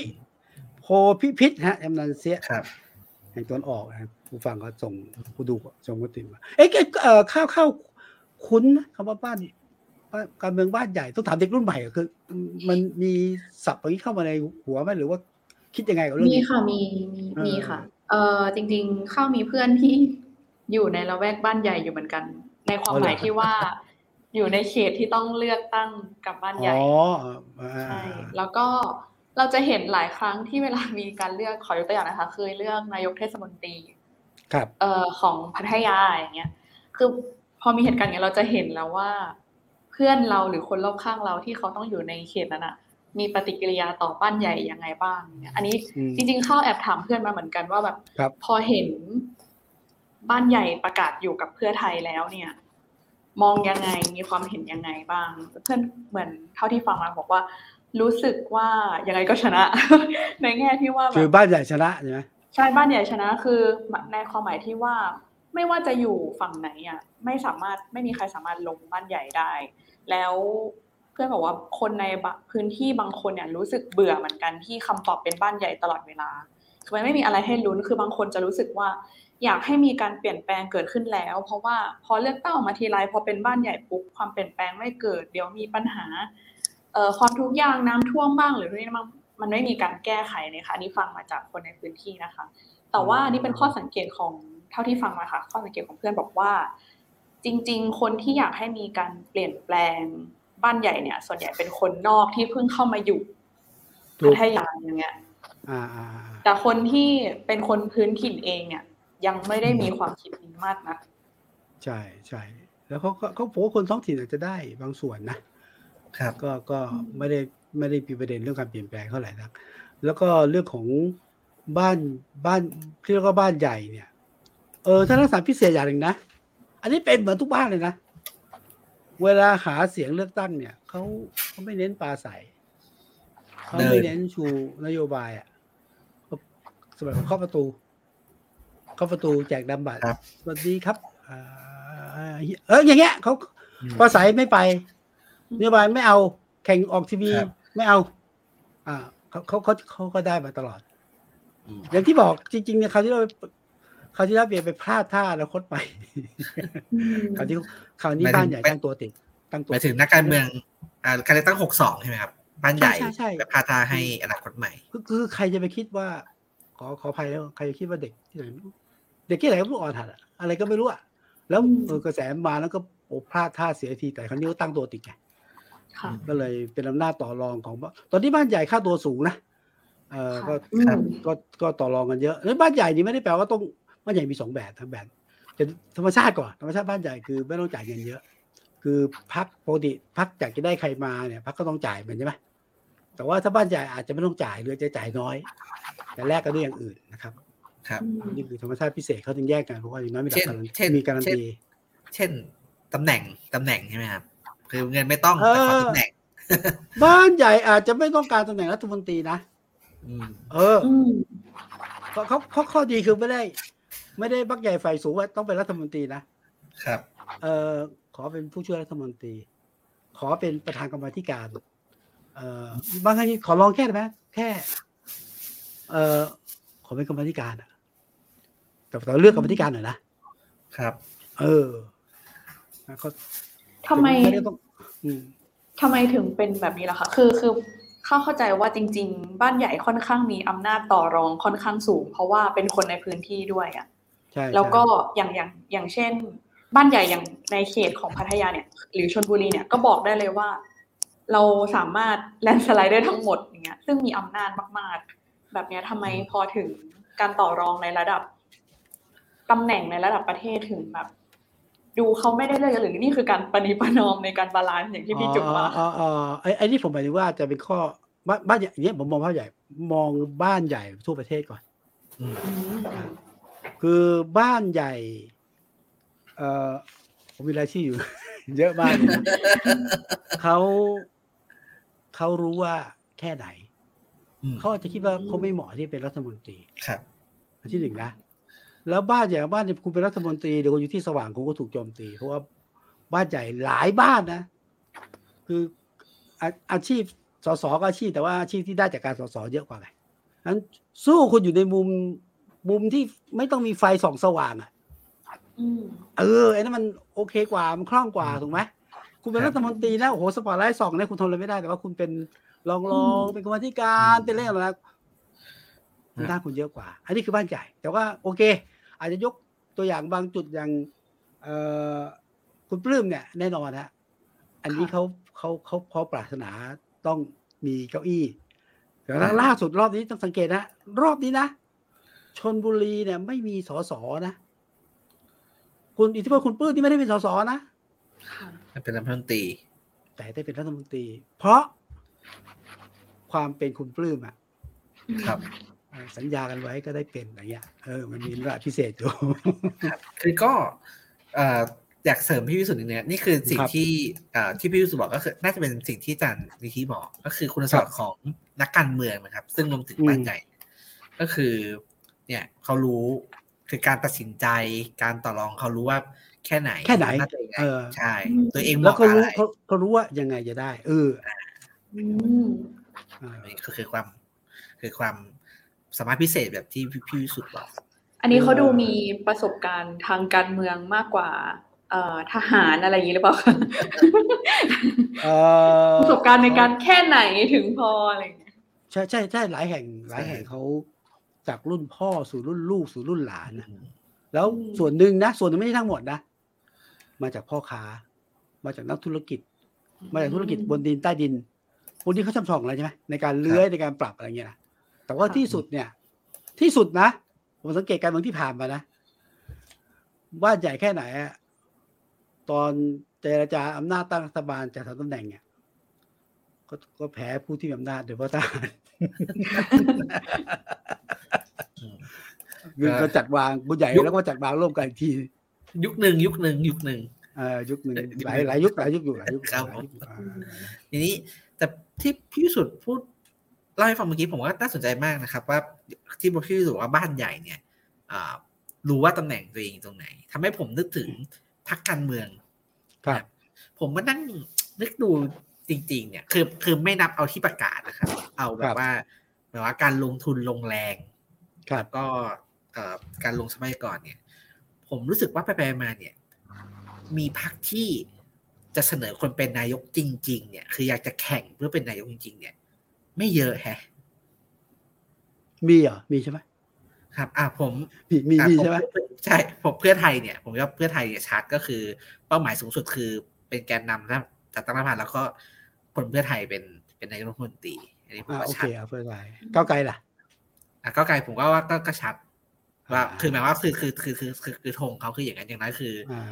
โพพิพิธฮะกำนันเสียครับแห่งตอนออกนะครับผู้ฟังก็ส่งผู้ดูส่งมาติมาเอ๊ะเอ๊ะเอ่อข้าวข้าวคุ้นนะคำว่าบ้านบ้านการเมืองบ้านใหญ่ต้องถามเด็กรุ่นใหม่อะคือ มันมีศัพท์อย่างนี้เข้ามาในหัวไหมหรือว่าคิดยังไงกับเรื่องมีนี้ค่ะมีมีเออมีค่ะ เออจริง ๆ เข้ามีเพื่อนที่อยู่ในละแวกบ้านใหญ่อยู่เหมือนกัน ในความหมายที่ว่าอยู่ในเขตที่ต้องเลือกตั้งกับบ้านใหญ่อ๋ออ่าใช่แล้วก็เราจะเห็นหลายครั้งที่เวลามีการเลือกขอยกตัวอย่างนะคะเคยเลือกนายกเทศมนตรีครับเอ่อของพัทยาอย่างเงี้ยคือพอมีเหตุการณ์อย่างเงี้ยเราจะเห็นแล้วว่า เพื่อนเราหรือคนรอบข้างเราที่เขาต้องอยู่ในเขตนั้นอะมีปฏิกิริยาต่อบ้านใหญ่ยังไงบ้างเนี่ยอันนี้อืมจริงๆเข้าแอบถามเพื่อนมาเหมือนกันว่าแบบครับพอเห็น บ้านใหญ่ประกาศอยู่กับเพื่อไทยแล้วเนี่ย มองยังไงมีความเห็นยังไงบ้าง เพื่อนเหมือนเท่าที่ฟังมาบอกว่า รู้สึกว่ายังไงก็ชนะ ในแง่ที่ว่าแบคือบบ้านใหญ่ชนะใช่ไหมใช่บ้านใหญ่ชนะคือในความหมายที่ว่าไม่ว่าจะอยู่ฝั่งไหนอะไม่สามารถไม่มีใครสามารถลงบ้านใหญ่ได้ แล้วเพื่อนบอกว่าคนในบะพื้นที่บางคนเนี่ยรู้สึกเบื่อเหมือนกันที่คำตอบเป็นบ้านใหญ่ตลอดเวลาคือมันไม่มีอะไรให้ลุ้นคือบางคนจะรู้สึกว่า อยากให้มีการเปลี่ยนแปลงเกิดขึ้นแล้ว เพราะว่าพอเลือกตั้งออกมาทีไรพอเป็นบ้านใหญ่ปุ๊บความเปลี่ยนแปลงไม่เกิด เดี๋ยวมีปัญหาเอ่อความทุกข์ยากน้ำท่วมบ้างหรือนี่บ้างมันไม่มีการแก้ไขเลยค่ะอันนี้ฟังมาจากคนในพื้นที่นะคะ แต่ว่านี่เป็นข้อสังเกตของเท่าที่ฟังมาค่ะ ข้อสังเกตของเพื่อนบอกว่า จริง ๆ คนที่อยากให้มีการเปลี่ยนแปลงบ้านใหญ่เนี่ย ส่วนใหญ่เป็นคนนอกที่เพิ่งเข้ามาอยู่ถูพักทยาอย่างเงี้ยอ่าอ่าอ่าแต่คนที่เป็นคนพื้นถิ่นเองเนี่ย ยังไม่ได้มีความคิดนี้มากนะใช่ใช่แล้วเขาก็เขาผมว่าคนท้องถิ่นอาจจะได้บางส่วนนะครับก็ก็ไม่ได้ไม่ได้มีประเด็นเรื่องการเปลี่ยนแปลงเท่าไหร่นักแล้วก็เรื่องของบ้านบ้านที่เรียกว่าบ้านใหญ่เนี่ย เออถ้ารักษาพิเศษอย่างหนึ่งนะ อันนี้เป็นเหมือนทุกบ้านเลยนะ เวลาหาเสียงเลือกตั้งเนี่ยเขาเขาไม่เน้นปลาใสเขาไม่เดินเน้นชูนโยบายอะเขาสมัยเขาเข้าประตู เข้าประตูแจกดำบัตรครับสวัสดีครับอ่าเอออย่างเงี้ยเขาอืมปลาใสไม่ไปนโยบายไม่เอาแข่งออกทีวีครับไม่เอา อ่าเขาเขาเขาเขาก็ได้มาตลอดอืมอย่างที่บอกจริงๆเนี่ยคราวที่เราคราวที่เราเปลี่ยนไปพลาดท่าอนาคตไปคราวที่คราวนี้บ้านใหญ่ตั้งตัวติดตั้งตัหวมายถึงนักการเมืองอ่าการเลือกตั้งหกสองใช่ไหมครับบ้านใหญ่ใช่ใช่ใช่ไปพาทาให้อนาคตใหม่คือคือใครจะไปคิดว่า ขอขออภัยแล้ว ใครจะคิดว่าเด็กที่ไหน เด็กที่ไหนก็ลูกอ่อนหัดอะอะไรก็ไม่รู้อะแล้วอืมเออกระแสมาแล้วก็โอ้พลาดท่าเสียทีแต่ครั้นี้ก็ตั้งตัวติดไงค่ะก็เลยเป็นอำนาจต่อรองของตอนนี้บ้านใหญ่ค่าตัวสูงนะเออก็อืมก็ก็ต่อรองกันเยอะแล้วบ้านใหญ่นี่ไม่ได้แปลว่าต้องบ้านใหญ่มีสองแบบทั้งแบบแต่ธรรมชาติก่อนธรรมชาติบ้านใหญ่คือไม่ต้องจ่ายเงินเยอะ คือพักปกติพักอยากจะได้ใครมาเนี่ยพักก็ต้องจ่ายเหมือนใช่ไหมแต่ว่าถ้าบ้านใหญ่อาจจะไม่ต้องจ่ายหรือจะจ่ายน้อย แต่แลกกันด้วยอย่างอื่นนะครับ ครับนี่คือธรรมชาติพิเศษเขาถึงแยกกันเพราะว่าอย่างน้อยมีหลักเช่นการันเช่นมีการันเช่นตีเช่นตำแหน่งตำแหน่งใช่ไหมครับคือเงินไม่ต้องเออแต่ขอตำแหน่ง บ้านใหญ่อาจจะไม่ต้องการตำแหน่งรัฐมนตรีนะอืมเอออืมเขาเขาเขาข้อดีคือไม่ได้ ไม่ได้บักใหญ่ไฟสูงว่าต้องเป็นรัฐมนตรีนะครับ เออขอเป็นผู้ช่วยรัฐมนตรี ขอเป็นประธานกรรมาธิการ เอ่อบางครั้งขอลองแค่ได้ไหมแค่ เออขอเป็นกรรมาธิการอะ แต่แต่เลือกกรรมาธิการหน่อยนะครับ เออนะเขาทำไมด้ต้องอืมทำไมถึงเป็นแบบนี้ล่ะคะคือคือเข้าเข้าใจว่าจริง ๆ บ้านใหญ่ค่อนข้างมีอำนาจต่อรองค่อนข้างสูง เพราะว่าเป็นคนในพื้นที่ด้วยอะใช่แล้วก็ใช่อย่างอย่างอย่างเช่น บ้านใหญ่อย่างในเขตของพัทยาเนี่ย หรือชลบุรีเนี่ยก็บอกได้เลยว่า เราสามารถ landslide ได้ทั้งหมดอย่างเงี้ยซึ่งมีอำนาจมากๆ แบบเนี้ยทำไมพอถึงการต่อรองในระดับ ตำแหน่งในระดับประเทศถึงแบบดูเขาไม่ได้เลือกหรือนี่คือการประนีประนอมในการ balance อย่างที่พี่จุ๋มว่าอ๋ออ๋ออ๋อไอ้ไอ้นี่ผมหมายถึงว่าจะเป็นข้อบ้านบ้านใหญ่อย่างเงี้ยผมมองบ้านใหญ่ มองบ้านใหญ่ทั่วประเทศก่อนอืมอืมคือบ้านใหญ่ เอ่อผมมีรายชื่ออยู่ เยอะมากเลยนะเขาเขารู้ว่าแค่ไหนอืมเขาอาจจะคิดว่าเขาไม่เหมาะที่เป็นรัฐมนตรี ครับอันที่หนึ่งนะ แล้วบ้านใหญ่บ้านเนี่ยคุณเป็นรัฐมนตรีเดี๋ยวคุณอยู่ที่สว่างคุณก็ถูกโจมตีเพราะว่าบ้านใหญ่หลายบ้านนะ คืออาอาชีพสสก็อาชีพแต่ว่าอาชีพที่ได้จากการสสเยอะกว่าไงนั้นสู้คุณอยู่ในมุมมุมที่ไม่ต้องมีไฟส่องสว่างอะอืมเออไอ้นั่นมันโอเคกว่ามันคล่องกว่าถูกไหมคุณเป็นครับรัฐมนตรีนะโอ้โหสปอร์ตไลท์ส่องเนี่ยคุณทนอะไรไม่ได้แต่ว่าคุณเป็นรองรองเป็นกรรมาธิการเป็นเรื่องอะไรนะคุณด้านคุณเยอะกว่า อันนี้คือบ้านใหญ่แต่ว่าโอเค อาจจะยกตัวอย่างบางจุดอย่างเออคุณปลื้มเนี่ยแน่นอนฮะอันนี้เขาเขาเขาเขาปรารถนาต้องมีเก้าอี้แต่ว่าล่าสุดรอบนี้ต้องสังเกตนะรอบนี้นะชนบุรีเนี่ย ไม่มีสสนะ คุณอิทธิพลคุณปลื้มที่ไม่ได้เป็นสสนะค่ะเป็นรัฐมนตรี แต่ได้เป็นรัฐมนตรี เพราะความเป็นคุณปลื้มอะครับอ่า สัญญากันไว้ก็ได้เป็นอะไรเงี้ยเออมันมีระดับพิเศษอยู่ครับคือก็เอ่ออยากเสริมพี่วิสุทธิ์นิดนึงนี่คือสิ่งครับที่เอ่อที่พี่วิสุทธิ์บอกก็คือน่าจะเป็นสิ่งที่อาจารย์นิธิบอกก็คือคุณสมบัติของนักการเมืองนะครับ ซึ่งรวมถึงอืมบ้านใหญ่ก็คือ เนี่ยเขารู้คือการตัดสินใจการต่อรองเขารู้ว่าแค่ไหนแค่ไหนน่าจะยังไงเออใช่ ตัวเองเหแล้วมาะเขากับรู้อะไรเขาเขารู้ว่ายังไงจะได้ เอออืมอ่านี่ก็คือความ คือความ สามารถพิเศษแบบที่พี่พี่วิสุทธิ์บอก อันนี้เขาดูมีประสบการณ์ทางการเมืองมากกว่าเอ่อทหารอะไรอย่างนี้หรือเปล่าคะเอ่อประสบการณ์ในการแค่ไหนถึงพออะไรอย่างเงี้ยใช่ใช่ใช่หลายแห่งหลายแห่งใช่เขาจากรุ่นพ่อสู่รุ่นลูกสู่รุ่นหลานนะอืมแล้วอืมส่วนหนึ่งนะ ส่วนหนึ่งไม่ใช่ทั้งหมดนะ มาจากพ่อค้า มาจากนักธุรกิจ มาจากธุรกิจบนดินใต้ดินพวกนี้เขาช่ำชองอะไรใช่ไหมในการเลื้อยในการปรับอะไรเงี้ยนะ แต่ว่าที่สุดเนี่ย ที่สุดนะผมสังเกตการเมืองที่ผ่านมานะบ้านใหญ่แค่ไหนอะตอนเจรจาอำนาจตั้งรัฐบาลจากทำตำแหน่งเนี่ยก็ก็แพ้ผู้ที่มีอำนาจโดยเฉพาะทหารอืมคือก็จัดวางผู้ใหญ่ยุคแล้วก็จัดวางร่วมกันอีกที ยุคหนึ่งยุคหนึ่งยุคหนึ่งเอ่อยุคหนึ่งยุคหลายหนึ่งหลายยุคหลายยุคอยู่หลายยุคครับหลายยุคอ่าทีนี้แต่ที่พี่วิสุทธ์พูด เล่าให้ฟังเมื่อกี้ผมว่าน่าสนใจมากนะครับ ว่าที่บอกพี่วิสุทธ์ว่าบ้านใหญ่เนี่ยอ่ารู้ว่าตำแหน่งตัวเองตรงไหนทำให้ผมนึกถึงพรรคการเมืองครับผมมานั่งนึกดูจริง ๆ เนี่ยคือคือไม่นับเอาที่ประกาศนะครับ เอาแบครับบว่าแบบว่าการลงทุนลงแรงครับแล้วก็เอ่อการลงทรัพยากรเนี่ย ผมรู้สึกว่าไปๆมาเนี่ย มีพรรคที่จะเสนอคนเป็นนายกจริง ๆ เนี่ย คืออยากจะแข่งเพื่อเป็นนายกจริง ๆ เนี่ย ไม่เยอะแฮะ มีเหรอ มีใช่ไหมครับ อะผมมีมีอะมีผใช่ไหมใช่ผมเพื่อไทยเนี่ย ผมว่าเพื่อไทยเนี่ยชัดก็คือ เป้าหมายสูงสุดคือเป็นแกนนำนะจัดตั้งรัฐบาลแล้วก็คนเพื่อไทยเป็นเป็นนายกรัฐมนตรีอันนี้ผมอ่าว่าโอชัเคดเอาเพื่อไทยก้าวไกลล่ะอะก็ไกลผมก็ว่าก็ก็ชัดว่าอ่าคือหมายว่าคือคือคือคือคือคือธงเขาคืออย่างนั้นอย่างนั้นคือออ่า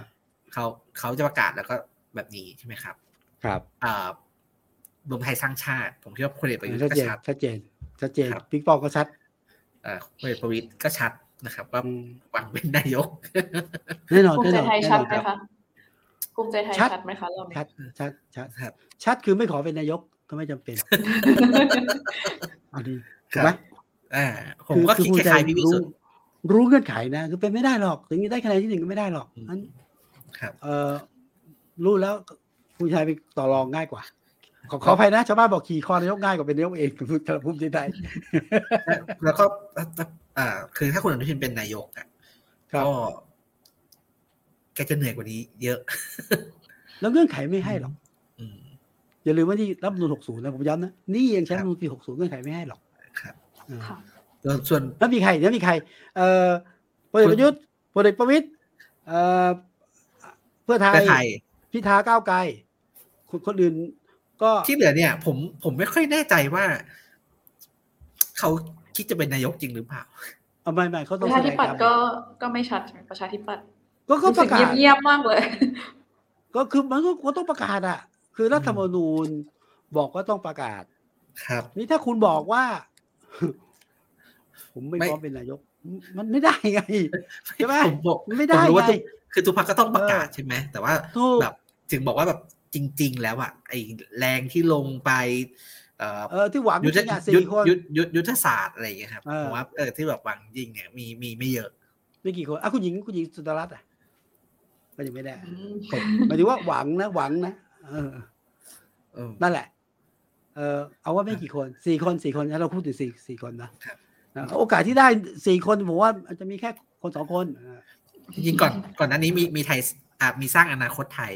เขาเขาจะประกาศแล้วก็แบบนี้ใช่ไหมครับ ครับอ่า รวมไทยสร้างชาติ ผมคิดว่าพลเอกประยุทธ์ชัดก็เจนชัดชัดเจนชัดเจนครับบิ๊กป้อมก็ชัดเอ่อพลเอกประวิตยก็ชัดนะครับ ว่าอืมหวังเป็นนายกแน่นอนภูมิแน่ใจนอนไทยแน่ชัดนอนไหมครับคะภูมิใจไทยชัดชัดไหมคะเราเนี่ยชัดชัดชัดครับชัดคือไม่ขอเป็นนายกก็ไม่จำเป็นเอันนี้คถูรักบไหมอ่าผมก็คิดคล้ายๆพี่วิสุทธ์รู้รู้เงื่อนไขนะคือเป็นไม่ได้หรอก ถึงจะได้คะแนนที่หนึ่งก็ไม่ได้หรอกอืมนั้นครับ เออรู้แล้วผู้ชายไปต่อรองง่ายกว่า ขอขออภัยนะชาวบ้านบอกขี่คอนายกง่ายกว่าเป็นนายกเองคือภูมิใจไทยแล้วก็อ่า คือถ้าคุณอนุทินเป็นนายกอะครับก็แกจะเหนื่อยกว่านี้ เยอะ แล้วเงื่อนไขไม่ให้หรอกอืมอย่าลืมว่าที่รัฐธรรมนูล60นะผมย้ำนะนี่ยังใช้ครัรัฐบธรรมนูลปี60เงื่อนไขไม่ให้หรอกครับอ่าค่ะส่วนส่วนแล้วมีใครแล้วมีใคร เอ่อพลเอกประยุทธ์พลเอกประวิตยเอ่อเพื่อไทยเพื่อไทยพิธาก้าวไกลคนคนอื่น ก็ที่เหลือเนี่ย ผมผมไม่ค่อยแน่ใจว่า เขาคิดจะเป็นนายกจริงหรือเปล่าเอาไม่ไม่เขาปต้องระแสชาดธิงปัตตามย์ก็ก็ไม่ชัดใช่ไหมประชาธิปัตย์ก็ก็รู้ปสึกระกาศเงียบๆมากเลย ก็คือมันก็ก็ต้องประกาศอะ คือรัฐธรรมนูญบอกว่าต้องประกาศ ครับ นี่ถ้าคุณบอกว่า ผมไม่ไม่พร้อมเป็นนายก มันไม่ได้ไงใช่ไหมผมบอกมันไม่ได้ผมรู้ว่าไงทุกคือทุกพักก็ต้องประกาศเออใช่ไหมแต่ว่าถูกแบบถึงบอกว่าแบบ จริง ๆ แล้วอะไอแรงที่ลงไปเอ่อเออที่หวังยุทธจริงๆอะยุทสี่ธคนยุทธยุทธยุทธศาสตร์อะไรอย่างเงี้ยครับเออผมว่าเออที่แบบหวังยิงเนี่ยมีมีไม่เยอะไม่กี่คนอะคุณหญิงคุณหญิงสุดารัตน์อะก็ยังไม่ได้อืมหมายถึงว่าหวังนะหวังนะเออเออนั่นแหละ เออเอาว่าไม่กี่คนสี่คนสี่คนนะเราพูดถึงสี่สี่คนนะครับนะโอกาสที่ได้สี่คนผมว่าอาจจะมีแค่คนสองคนอ่าจริงๆก่อนก่อนหน้านี้มีมีไทยอะมีสร้างอนาคตไทย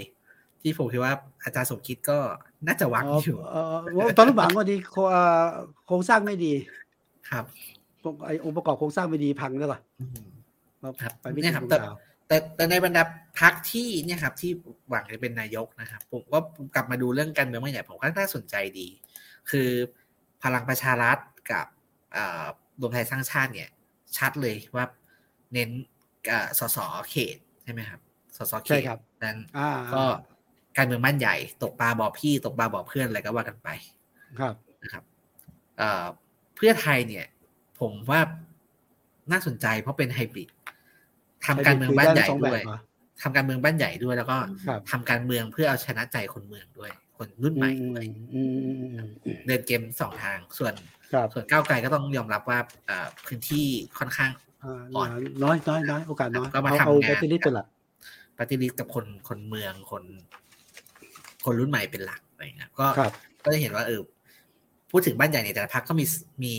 ที่ผมคิดว่าอาจารย์สมคิดก็น่าจะหวังอยู่เอ่อเอ่อตอนนั้นหวังว่าดีโคเอ่อโครงสร้างไม่ดี ครับไอองค์ประกอบโครงสร้างไม่ดีพังแล้วก่อนอืมครับไปไม่เนี่ถึยครับงแต่ดาวแต่แต่ในบรรดาพักที่เนี่ยครับ ที่หวังจะเป็นนายกนะครับ ผมก็กลับมาดูเรื่องการเมืองไม่ใหญ่ผมก็น่าสนใจดี คือพลังประชารัฐกับเอ่อรวมไทยสร้างชาติเนี่ย ชัดเลยว่าเน้นเอ่อสสเขตใช่ไหมครับสสเขใช่ตครับนั้นอ่าก็ การเมืองบ้านใหญ่ ตกปลาบ่อพี่ ตกปลาบ่อเพื่อนอะไรก็ว่ากันไป ครับนะครับเอ่อเพื่อไทยเนี่ย ผมว่าน่าสนใจเพราะเป็นไฮบริดทำการเมืองบ้านใหญ่สองแบด้วยบเหรอทำการเมืองบ้านใหญ่ด้วย แล้วก็ครับทำการเมืองเพื่อเอาชนะใจคนเมืองด้วย คนรุ่นใหม่ด้วยอืมอืมอืมอืมอืมเดินเกมสองทาง ส่วนครับส่วนก้าวไกลก็ต้องยอมรับว่าเอ่อพื้นที่ค่อนข้างอ่าอ่อนน้อยน้อยน้อยโอกาสน้อยก็มาเอาทำเอางานปฏิริษีเป็นหลักปฏิริษีกับคนคนเมืองคน คนรุ่นใหม่เป็นหลักอะไรเงี้ยก็ครับก็จะเห็นว่าเออพูดถึงบ้านใหญ่ในแต่ละพักก็มีมี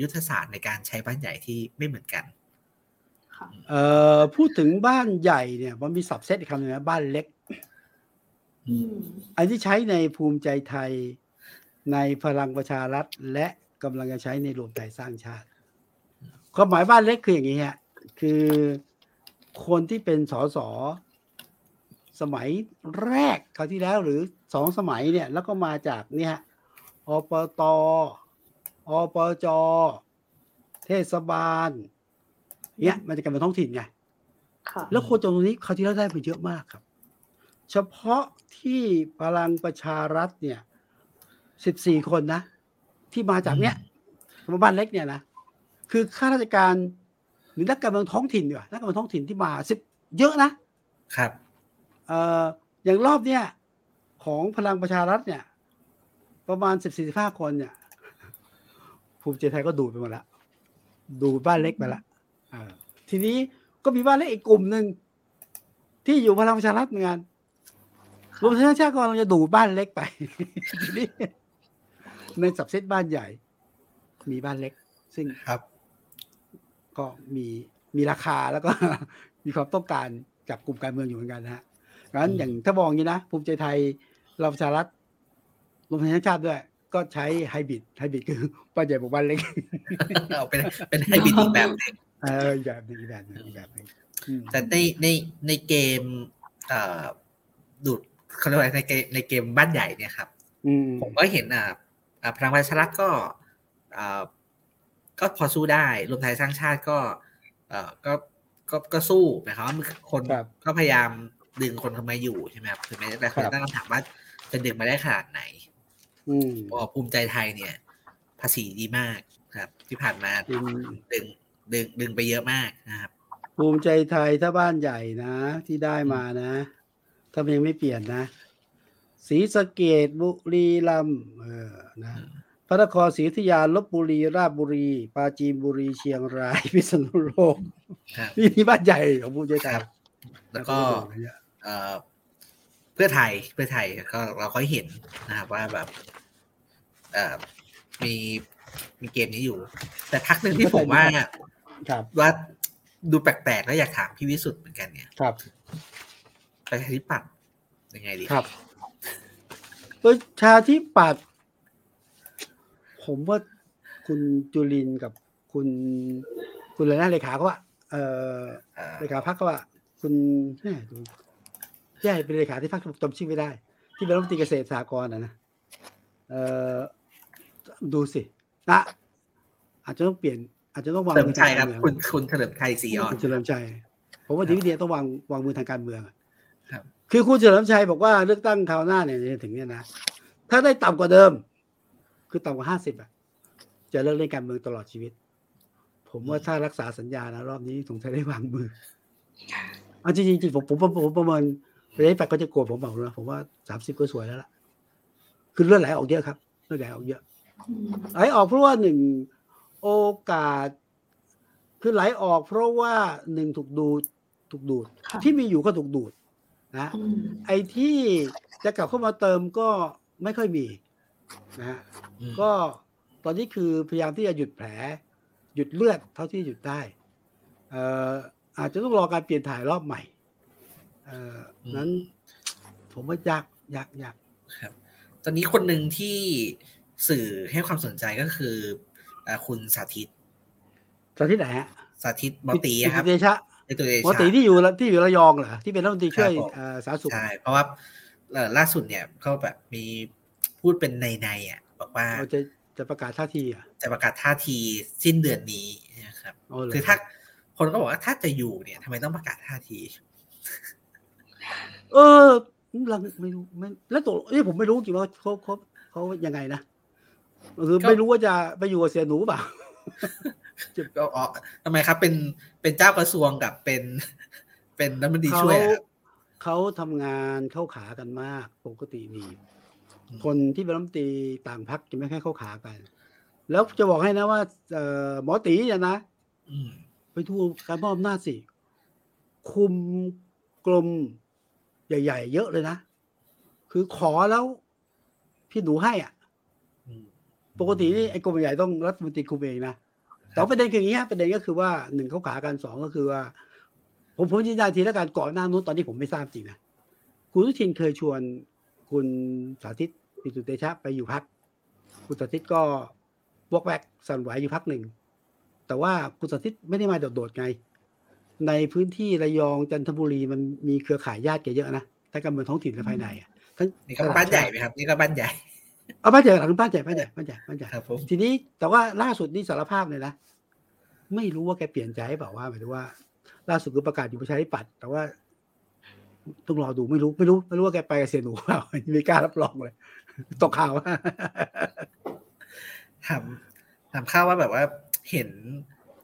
ยุทธศาสตร์ในการใช้บ้านใหญ่ที่ไม่เหมือนกันค่ะเอ่อพูดถึงบ้านใหญ่เนี่ย มันมีสับเซตอีกคำหนึ่งนะบ้านเล็กอืมอันที่ใช้ในภูมิใจไทยในพลังประชารัฐ และกำลังจะใช้ในรวมไทยสร้างชาติความหมายบ้านเล็กคืออย่างนี้ฮะคือคนที่เป็นสส สมัยแรกคราวที่แล้วหรือสองสมัยเนี่ยแล้วก็มาจากเนี่ยอปตอปจ เทศบาลเนี่ยมันจะกลายเป็นท้องถิ่นไงค่ะแล้วคนตรงนี้คราวที่แล้วได้ไปเยอะมากครับ เฉพาะที่พลังประชารัฐเนี่ยสิบสี่คนนะ ที่มาจากเนี้ยบ้านเล็กเนี่ยนะคือข้าราชการหรือนักการเมืองท้องถิ่นดีกว่านักการเมืองท้องถิ่นที่มาสิบเยอะนะครับเอ่ออย่างรอบเนี้ยของพลังประชารัฐเนี่ย ประมาณสิบสี่สิบห้าคนเนี่ย ภูมิใจไทยก็ดูดไปหมดละดูดบ้านเล็กไปละเออทีนี้ก็มีบ้านเล็กอีกกลุ่มหนึ่งที่อยู่พลังประชารัฐเหมือนกันรวมไทยสร้างชาติก็เราจะดูดบ้านเล็กไปทีนี้ในสับเซตบ้านใหญ่ มีบ้านเล็ก ซึ่งครับ ก็มีมีราคาแล้วก็มีความต้องการจากกลุ่มการเมืองอยู่เหมือนกันนะฮะ งั้นอืมอย่างถ้ามองอย่างนี้นะ ภูมิใจไทยเราประชารัฐรวมไทยสร้างชาติด้วย ก็ใช้ไฮบริดไฮบริดคือบ้านใหญ่บวกบ้านเล็กเอาเป็นเป็นไฮบริดอีกแบบหนึงเอออีกแบบหนึงอีกแบบหนึงอีกแบบหนึงอืมแต่ในในในเกมเอ่อดูดเขาเรียกว่าอะไรในเกมในเกมบ้านใหญ่เนี่ยครับอืมผมก็เห็นอ่าอ่าพลังประชารัฐก็อ่าก็พอสู้ได้ รวมไทยสร้างชาติก็ เอ่อก็ก็ก็สู้นะครับว่าคนครับก็พยายาม ดึงคนเข้ามาอยู่ใช่ไหมครับถึงแม้แต่คนครับตั้งคำถามว่าจะดึงมาได้ขนาดไหนอืมเพราะว่าภูมิใจไทยเนี่ย ภาษีดีมากครับ ที่ผ่านมาจริงดึงดึงดึงไปเยอะมากนะครับ ภูมิใจไทยถ้าบ้านใหญ่นะ ที่ได้มานะ ถ้ามันยังไม่เปลี่ยนนะศรีสะเกดบุรีรัมย์เออนะพระนครศรีอยุธยาลบบุรีราชบุรี ปราจีนบุรีเชียงรายพิษณุโลกครับนี่ที่บ้านใหญ่ของภูมิใจไทยครับแล้วก็ เขาบอกเนี่ยเอ่อเพื่อไทยเพื่อไทยก็เราก็เห็นนะครับว่าแบบเอ่อมีมีเกมนี้อยู่ แต่พักหนึ่งที่ผมว่าครับว่าดูแปลกๆแล้วอยากถามพี่วิสุทธ์เหมือนกันเนี่ยครับประชาธิปัตย์ยังไงดีครับประชาธิปัตย์ผมว่าคุณจุลินทร์กับคุณคุณอะไรนะเลขาเขาอะเออเอ่อเลขาพักเขาอะคุณแม่ ดูแย่เป็นเลขาที่พักจำชื่อไม่ได้ ที่เป็นรัฐมนตรีเกษตรสหกรณ์นะนะเออดูสินะอาจจะต้องเปลี่ยน อาจจะต้องวางเฉลิมมือชัทางยคการับรเมืองคุณคุณเฉลิมชัยศรีอ่อนคุณเฉลิมชัยผมว่าดีวิเดียต้องวางวางมือทางการเมืองอะครับคือคุณเฉลิมชัยบอกว่าเลือกตั้งคราวหน้าเนี่ยถึงเนี่ยนะถ้าได้ต่ำกว่าเดิม คือต่ำกว่าห้าสิบอะ จะเลิกเล่นการเมืองตลอดชีวิต ผมว่าถ้ารักษาสัญญานะรอบนี้สงสัยได้วางมือเอาจริงๆจริงๆผมผมผมผมประเมิน ประเทศปัดก็จะโกรธผมบอกนะผมว่าสามสิบก็สวยแล้วล่ะ คือเลือดไหลออกเยอะครับเลือดไหลออกเยอะอืมไหลออกเพราะว่าหนึ่งโอกาส คือไหลออก เพราะว่าหนึ่งถูกดูดถูกดูดค่ะที่มีอยู่ก็ถูกดูดนะอืมไอ้ที่จะกลับเข้ามาเติมก็ไม่ค่อยมีนะฮะอืมก็ตอนนี้คือพยายามที่จะหยุดแผล หยุดเลือดเท่าที่หยุดได้เอ่ออาจจะต้องรอการเปลี่ยนถ่ายรอบใหม่ เอ่อนั้น ผมว่ายากยากยากครับ ตอนนี้คนหนึ่งที่สื่อให้ความสนใจก็คือเอ่อคุณสาธิตตอนที่ไหนฮะ สาธิตบอตีอะครับเดชะในตัวเดหมอชาตีที่อยู่ที่อยู่ระยองเหรอที่เป็นรัฐมนตรีช่วยครับผมเอ่อสาธารณสุขใช่เพราะว่าเอ่อล่าสุดเนี่ยเขาแบบมีพูดเป็นในในๆอะ บอกว่าเราจะจะประกาศท่าทีอะจะประกาศท่าทีสิ้นเดือนนี้นะครับอ๋อเหรอคือถ้าคนก็บอกว่าถ้าจะอยู่เนี่ยทำไมต้องประกาศท่าที เออเราไม่รู้ไม่แล้วตัวนี่ผมไม่รู้จริงว่าเขาเขาเขายังไงนะคือก็ไม่รู้ว่าจะไปอยู่กับเสียหนูเปล่าก็อ๋อทำไมครับ เป็นเป็นเจ้ากระทรวงกับเป็นเป็นรัฐมนตรีเขาช่วยอะครับเขาทำงานเข้าขากันมากปกติมีอืมคนที่เป็นรัฐมนตรีต่างพักจะไม่ค่อยเข้าขากัน แล้วจะบอกให้นะว่าเอ่อหมอตีเนี่ยนะอืมไปทูการมอบอำนาจสิ คุมกรม ใหญ่ ๆ เยอะเลยนะ คือขอแล้ว พี่หนูให้อะอืมปกตินี่ไอ้กรมใหญ่ต้องรัฐมนตรีคุมเองนะแต่ว่าประเด็นคืออย่างนี้ฮะประเด็นก็คือว่าหนึ่งเขาขากันสองก็คือว่า ผมผมยืนยันทีแล้วกันก่อนหน้านู้นตอนนี้ผมไม่ทราบจริงนะคุณอนุทินเคยชวนคุณสาธิตปิตุเตชะไปอยู่พักคุณสาธิตก็วอกแวกสั่นไหวอยู่พักหนึ่งแต่ว่าคุณสาธิตไม่ได้มาโดดๆไง ในพื้นที่ระยองจันทบุรีมันมีเครือข่ายญาติแกเยอะนะทั้งการเมืองท้องถิ่นและภายในอะทั้งนี่ก็บ้านใหญ่ไหมครับนี่ก็บ้านใหญ่เอาบ้านใหญ่หลังบ้านใหญ่บ้านใหญ่บ้านใหญ่บ้านใหญ่ครับผมทีนี้แต่ว่าล่าสุดนี่สารภาพเลยนะไม่รู้ว่าแกเปลี่ยนใจเปล่าว่าหมายถึงว่า ล่าสุดคือประกาศอยู่ประชาธิปัตย์แต่ว่าต้องรอดูไม่รู้ไม่รู้ไม่รู้ว่าแกไปกับเสียหนูเปล่าไม่กล้ารับรองเลยตกข่าวว่าถามถามข้าวว่าแบบว่าเห็น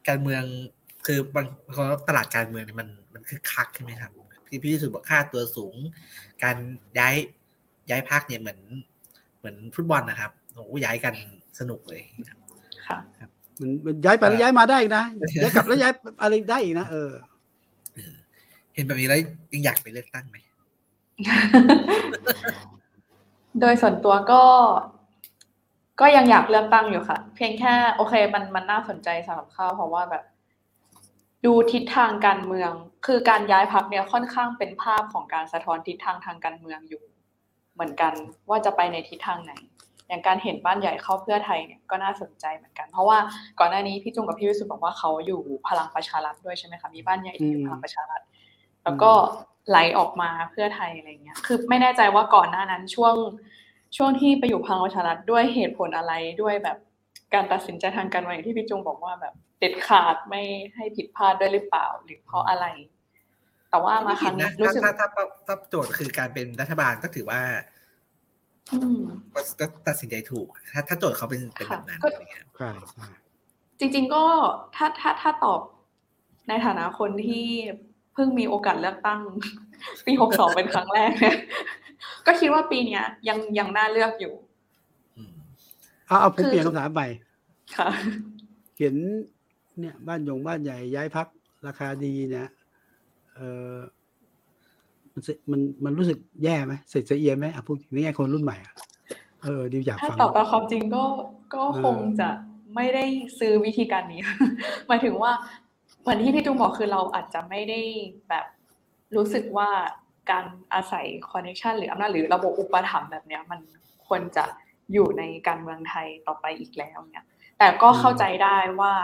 การเมือง คือบางคนตลาดการเมืองเนี่ยมันมันคือคักใช่ไหมครับที่พี่สุดบอกค่าตัวสูง การย้ายย้ายพักเนี่ยเหมือนเหมือนฟุตบอลนะครับโอ้โหย้ายกันสนุกเลยค่ะมันมันย้ายไปแล้วย้ายมาได้อีกนะย้ายกลับแล้วย้ายอะไรได้อีกนะเออ เห็นแบบนี้แล้วยังอยากไปเลือกตั้งไหมโดยส่วนตัวก็ ก็ยังอยากเลือกตั้งอยู่ค่ะ เพียงแค่ โอเค มันมันน่าสนใจสำหรับเขาเพราะว่าแบบ ดูทิศทางการเมือง คือการย้ายพักเนี่ยค่อนข้างเป็นภาพของการสะท้อนทิศทางทางการเมืองอยู่ เหมือนกันว่าจะไปในทิศทางไหน อย่างการเห็นบ้านใหญ่เข้าเพื่อไทยเนี่ยก็น่าสนใจเหมือนกัน เพราะว่าก่อนหน้านี้พี่จุงกับพี่วิสุทธ์บอกว่าเขาอยู่พลังประชารัฐด้วยใช่ไหมคะมีบ้านใหญ่ที่อยู่พลังประชารัฐแล้วก็ไหลออกมาเพื่อไทยอะไรเงี้ย คือไม่แน่ใจว่าก่อนหน้านั้นช่วงช่วงที่ไปอยู่พลังประชารัฐด้วยเหตุผลอะไรด้วยแบบ การตัดสินใจทางการเมืองอย่างที่พี่จงบอกว่าแบบเด็ดขาดไม่ให้ผิดพลาดด้วยหรือเปล่าหรือเพราะอะไร แต่ว่ามาครั้งนะนี้รู้สึกถ้าถ้าถ้าถ้าโจทย์คือการเป็นรัฐบาลก็ถือว่าอืมก็ก็ตัดสินใจถูก ถ้าถ้าโจทย์เขาเป็นเป็นแบบนั้นก็อะไรเงี้ยใช่ใช่จริง ๆก็ถ้าถ้าถ้าตอบในฐานะคนที่เพิ่งมีโอกาสเลือกตั้ง ปีหกสองเป็นครั้งแรกเนี่ยก็คิดว่าปีเนี้ยยังยังน่าเลือกอยู่อืม เอาเอาผมคือเปลี่ยนคำถามใหม่ค่ะเห็นเนี่ย บ้านยงบ้านใหญ่ย้ายพักราคาดีเนี่ยเออมันสิมันมันรู้สึกแย่ไหมเสียเอียไหมอะพูดถึงในแง่คนรุ่นใหม่อะเออดิวอยากถ้าฟังตอบตามความจริงก็ก็เออคงจะไม่ได้ซื้อวิธีการนี้หมายถึงว่าเหมือนที่พี่จุงบอกคือเราอาจจะไม่ได้แบบรู้สึกว่าการอาศัยคอนเนคชันหรืออำนาจหรือระบบอุปถัมภ์แบบเนี้ยมันควรจะ อยู่ในการเมืองไทยต่อไปอีกแล้วเนี่ย แต่ก็เข้าใจได้ว่า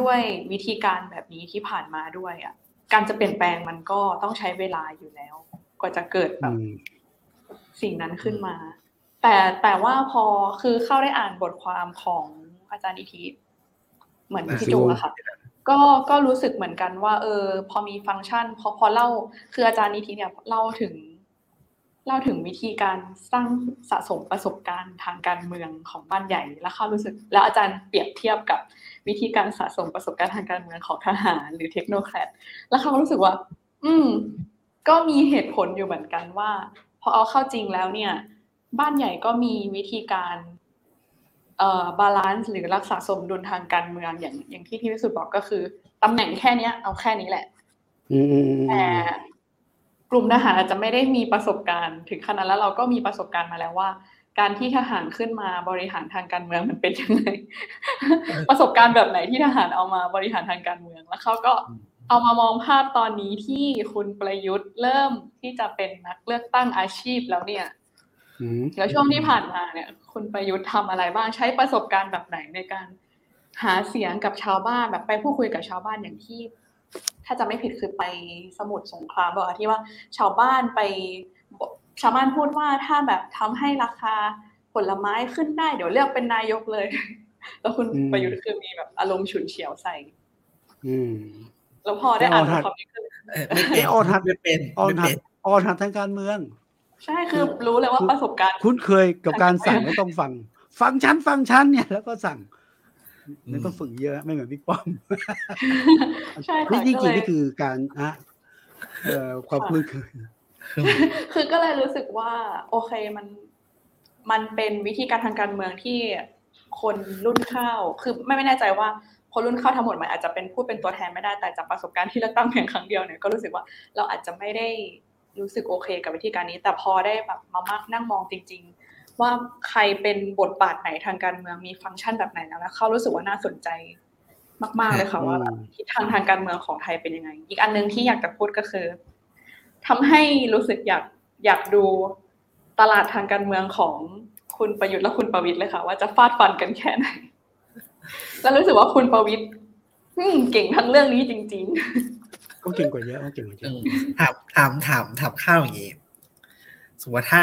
ด้วยวิธีการแบบนี้ที่ผ่านมาด้วยอะ การจะเปลี่ยนแปลงมันก็ต้องใช้เวลาอยู่แล้ว กว่าจะเกิดแบบอืมสิ่งนั้นขึ้นมา แต่แต่ว่าพอคือเข้าได้อ่านบทความของอาจารย์อิทธิเหมือนพี่จุงอะค่ะก็ก็รู้สึกเหมือนกันว่า เออ พอมีฟังก์ชันพอพอเล่าคืออาจารย์นิธิเนี่ยเล่าถึง เล่าถึงวิธีการสร้างสะสมประสบการณ์ทางการเมืองของบ้านใหญ่ แล้วเขารู้สึก แล้วอาจารย์เปรียบเทียบกับวิธีการสะสมประสบการณ์ทางการเมืองของทหารหรือ technocrat แล้วเขารู้สึกว่า อืม ก็มีเหตุผลอยู่เหมือนกันว่าพอเอาเข้าจริงแล้วเนี่ย บ้านใหญ่ก็มีวิธีการเอ่อ balance หรือรักษาสมดุลทางการเมืองอย่างอย่างที่พี่วิสุทธ์บอกก็คือตำแหน่งแค่เนี้ย เอาแค่นี้แหละอืมอืมอืมแต่ กลุ่มทหารอาจจะไม่ได้มีประสบการณ์ถึงขนาดแล้วเราก็มีประสบการณ์มาแล้วว่า การที่ทหารขึ้นมาบริหารทางการเมืองมันเป็นยังไงประสบการณ์แบบไหนที่ทหารเอามาบริหารทางการเมืองแล้วเขาก็เอามามองภาพตอนนี้ที่คุณประยุทธ์เริ่มที่จะเป็นนักเลือกตั้งอาชีพแล้วเนี่ยอืมแล้วช่วงที่ผ่านมาเนี่ย คุณประยุทธ์ทำอะไรบ้างใช้ประสบการณ์แบบไหนในการหาเสียงกับชาวบ้านแบบไปพูดคุยกับชาวบ้านอย่างที่ ถ้าจะไม่ผิดคือไปสมุทรสงครามบอกว่าที่ว่าชาวบ้านไปบอกชาวบ้านพูดว่าถ้าแบบทำให้ราคาผลไม้ขึ้นได้เดี๋ยวเลือกเป็นนายกเลย แล้วคุณประยุทธ์คือมีแบบอารมณ์ฉุนเฉียวใส่ อืมแล้วพอได้อ่านไม่เอาคอมเมนต์คือเออไม่เป็นออนทัดไม่เป็นออนไม่หัเป็ดนออนหัดทางการเมือง ใช่คือรู้เลยว่าประสบการณ์ คุ้นเคยกับการสั่งไม่ต้องฟัง ฟังฉันฟังฉันเนี่ยแล้วก็สั่ง มันต้องฝึกเยอะไม่เหมือนพี่ป้อมใช่นี่ค่ะจริก็งเลๆยนี่คือการอะเอ่อความคุ้นเคยคือก็เลยรู้สึกว่า โอเคมัน มันเป็นวิธีการทางการเมืองที่คนรุ่นข้าวคือไม่ไม่แน่ใจว่าคนรุ่นข้าวทั้งหมดมันอาจจะเป็นพูดเป็นตัวแทนไม่ได้แต่จากประสบการณ์ที่เลือกตั้งเพียงครั้งเดียวเนี่ยก็รู้สึกว่าเราอาจจะไม่ได้รู้สึกโอเค กับวิธีการนี้ แต่พอได้แบบมามักนั่งมองจริง ๆ ว่าใครเป็นบทบาทไหนทางการเมืองมีฟังก์ชันแบบไหนแล้วนะเขารู้สึกว่าน่าสนใจมาก ๆ เลยค่ะว่าแบบทิศทางทางการเมืองของไทยเป็นยังไง อีกอันหนึงที่อยากจะพูดก็คือทำให้รู้สึกอยากอยากดูตลาดทางการเมืองของคุณประยุทธ์และคุณประวิตรเลยค่ะ ว่าจะฟาดฟันกันแค่ไหนแล้วรู้สึกว่าคุณประวิตรอืมเก่งทั้งเรื่องนี้จริงเขาเก่งกว่าเยอะเขาเก่งกว่าเยอือะมถามถามถามถามข้าวอย่างนี้สมมติว่าถ้า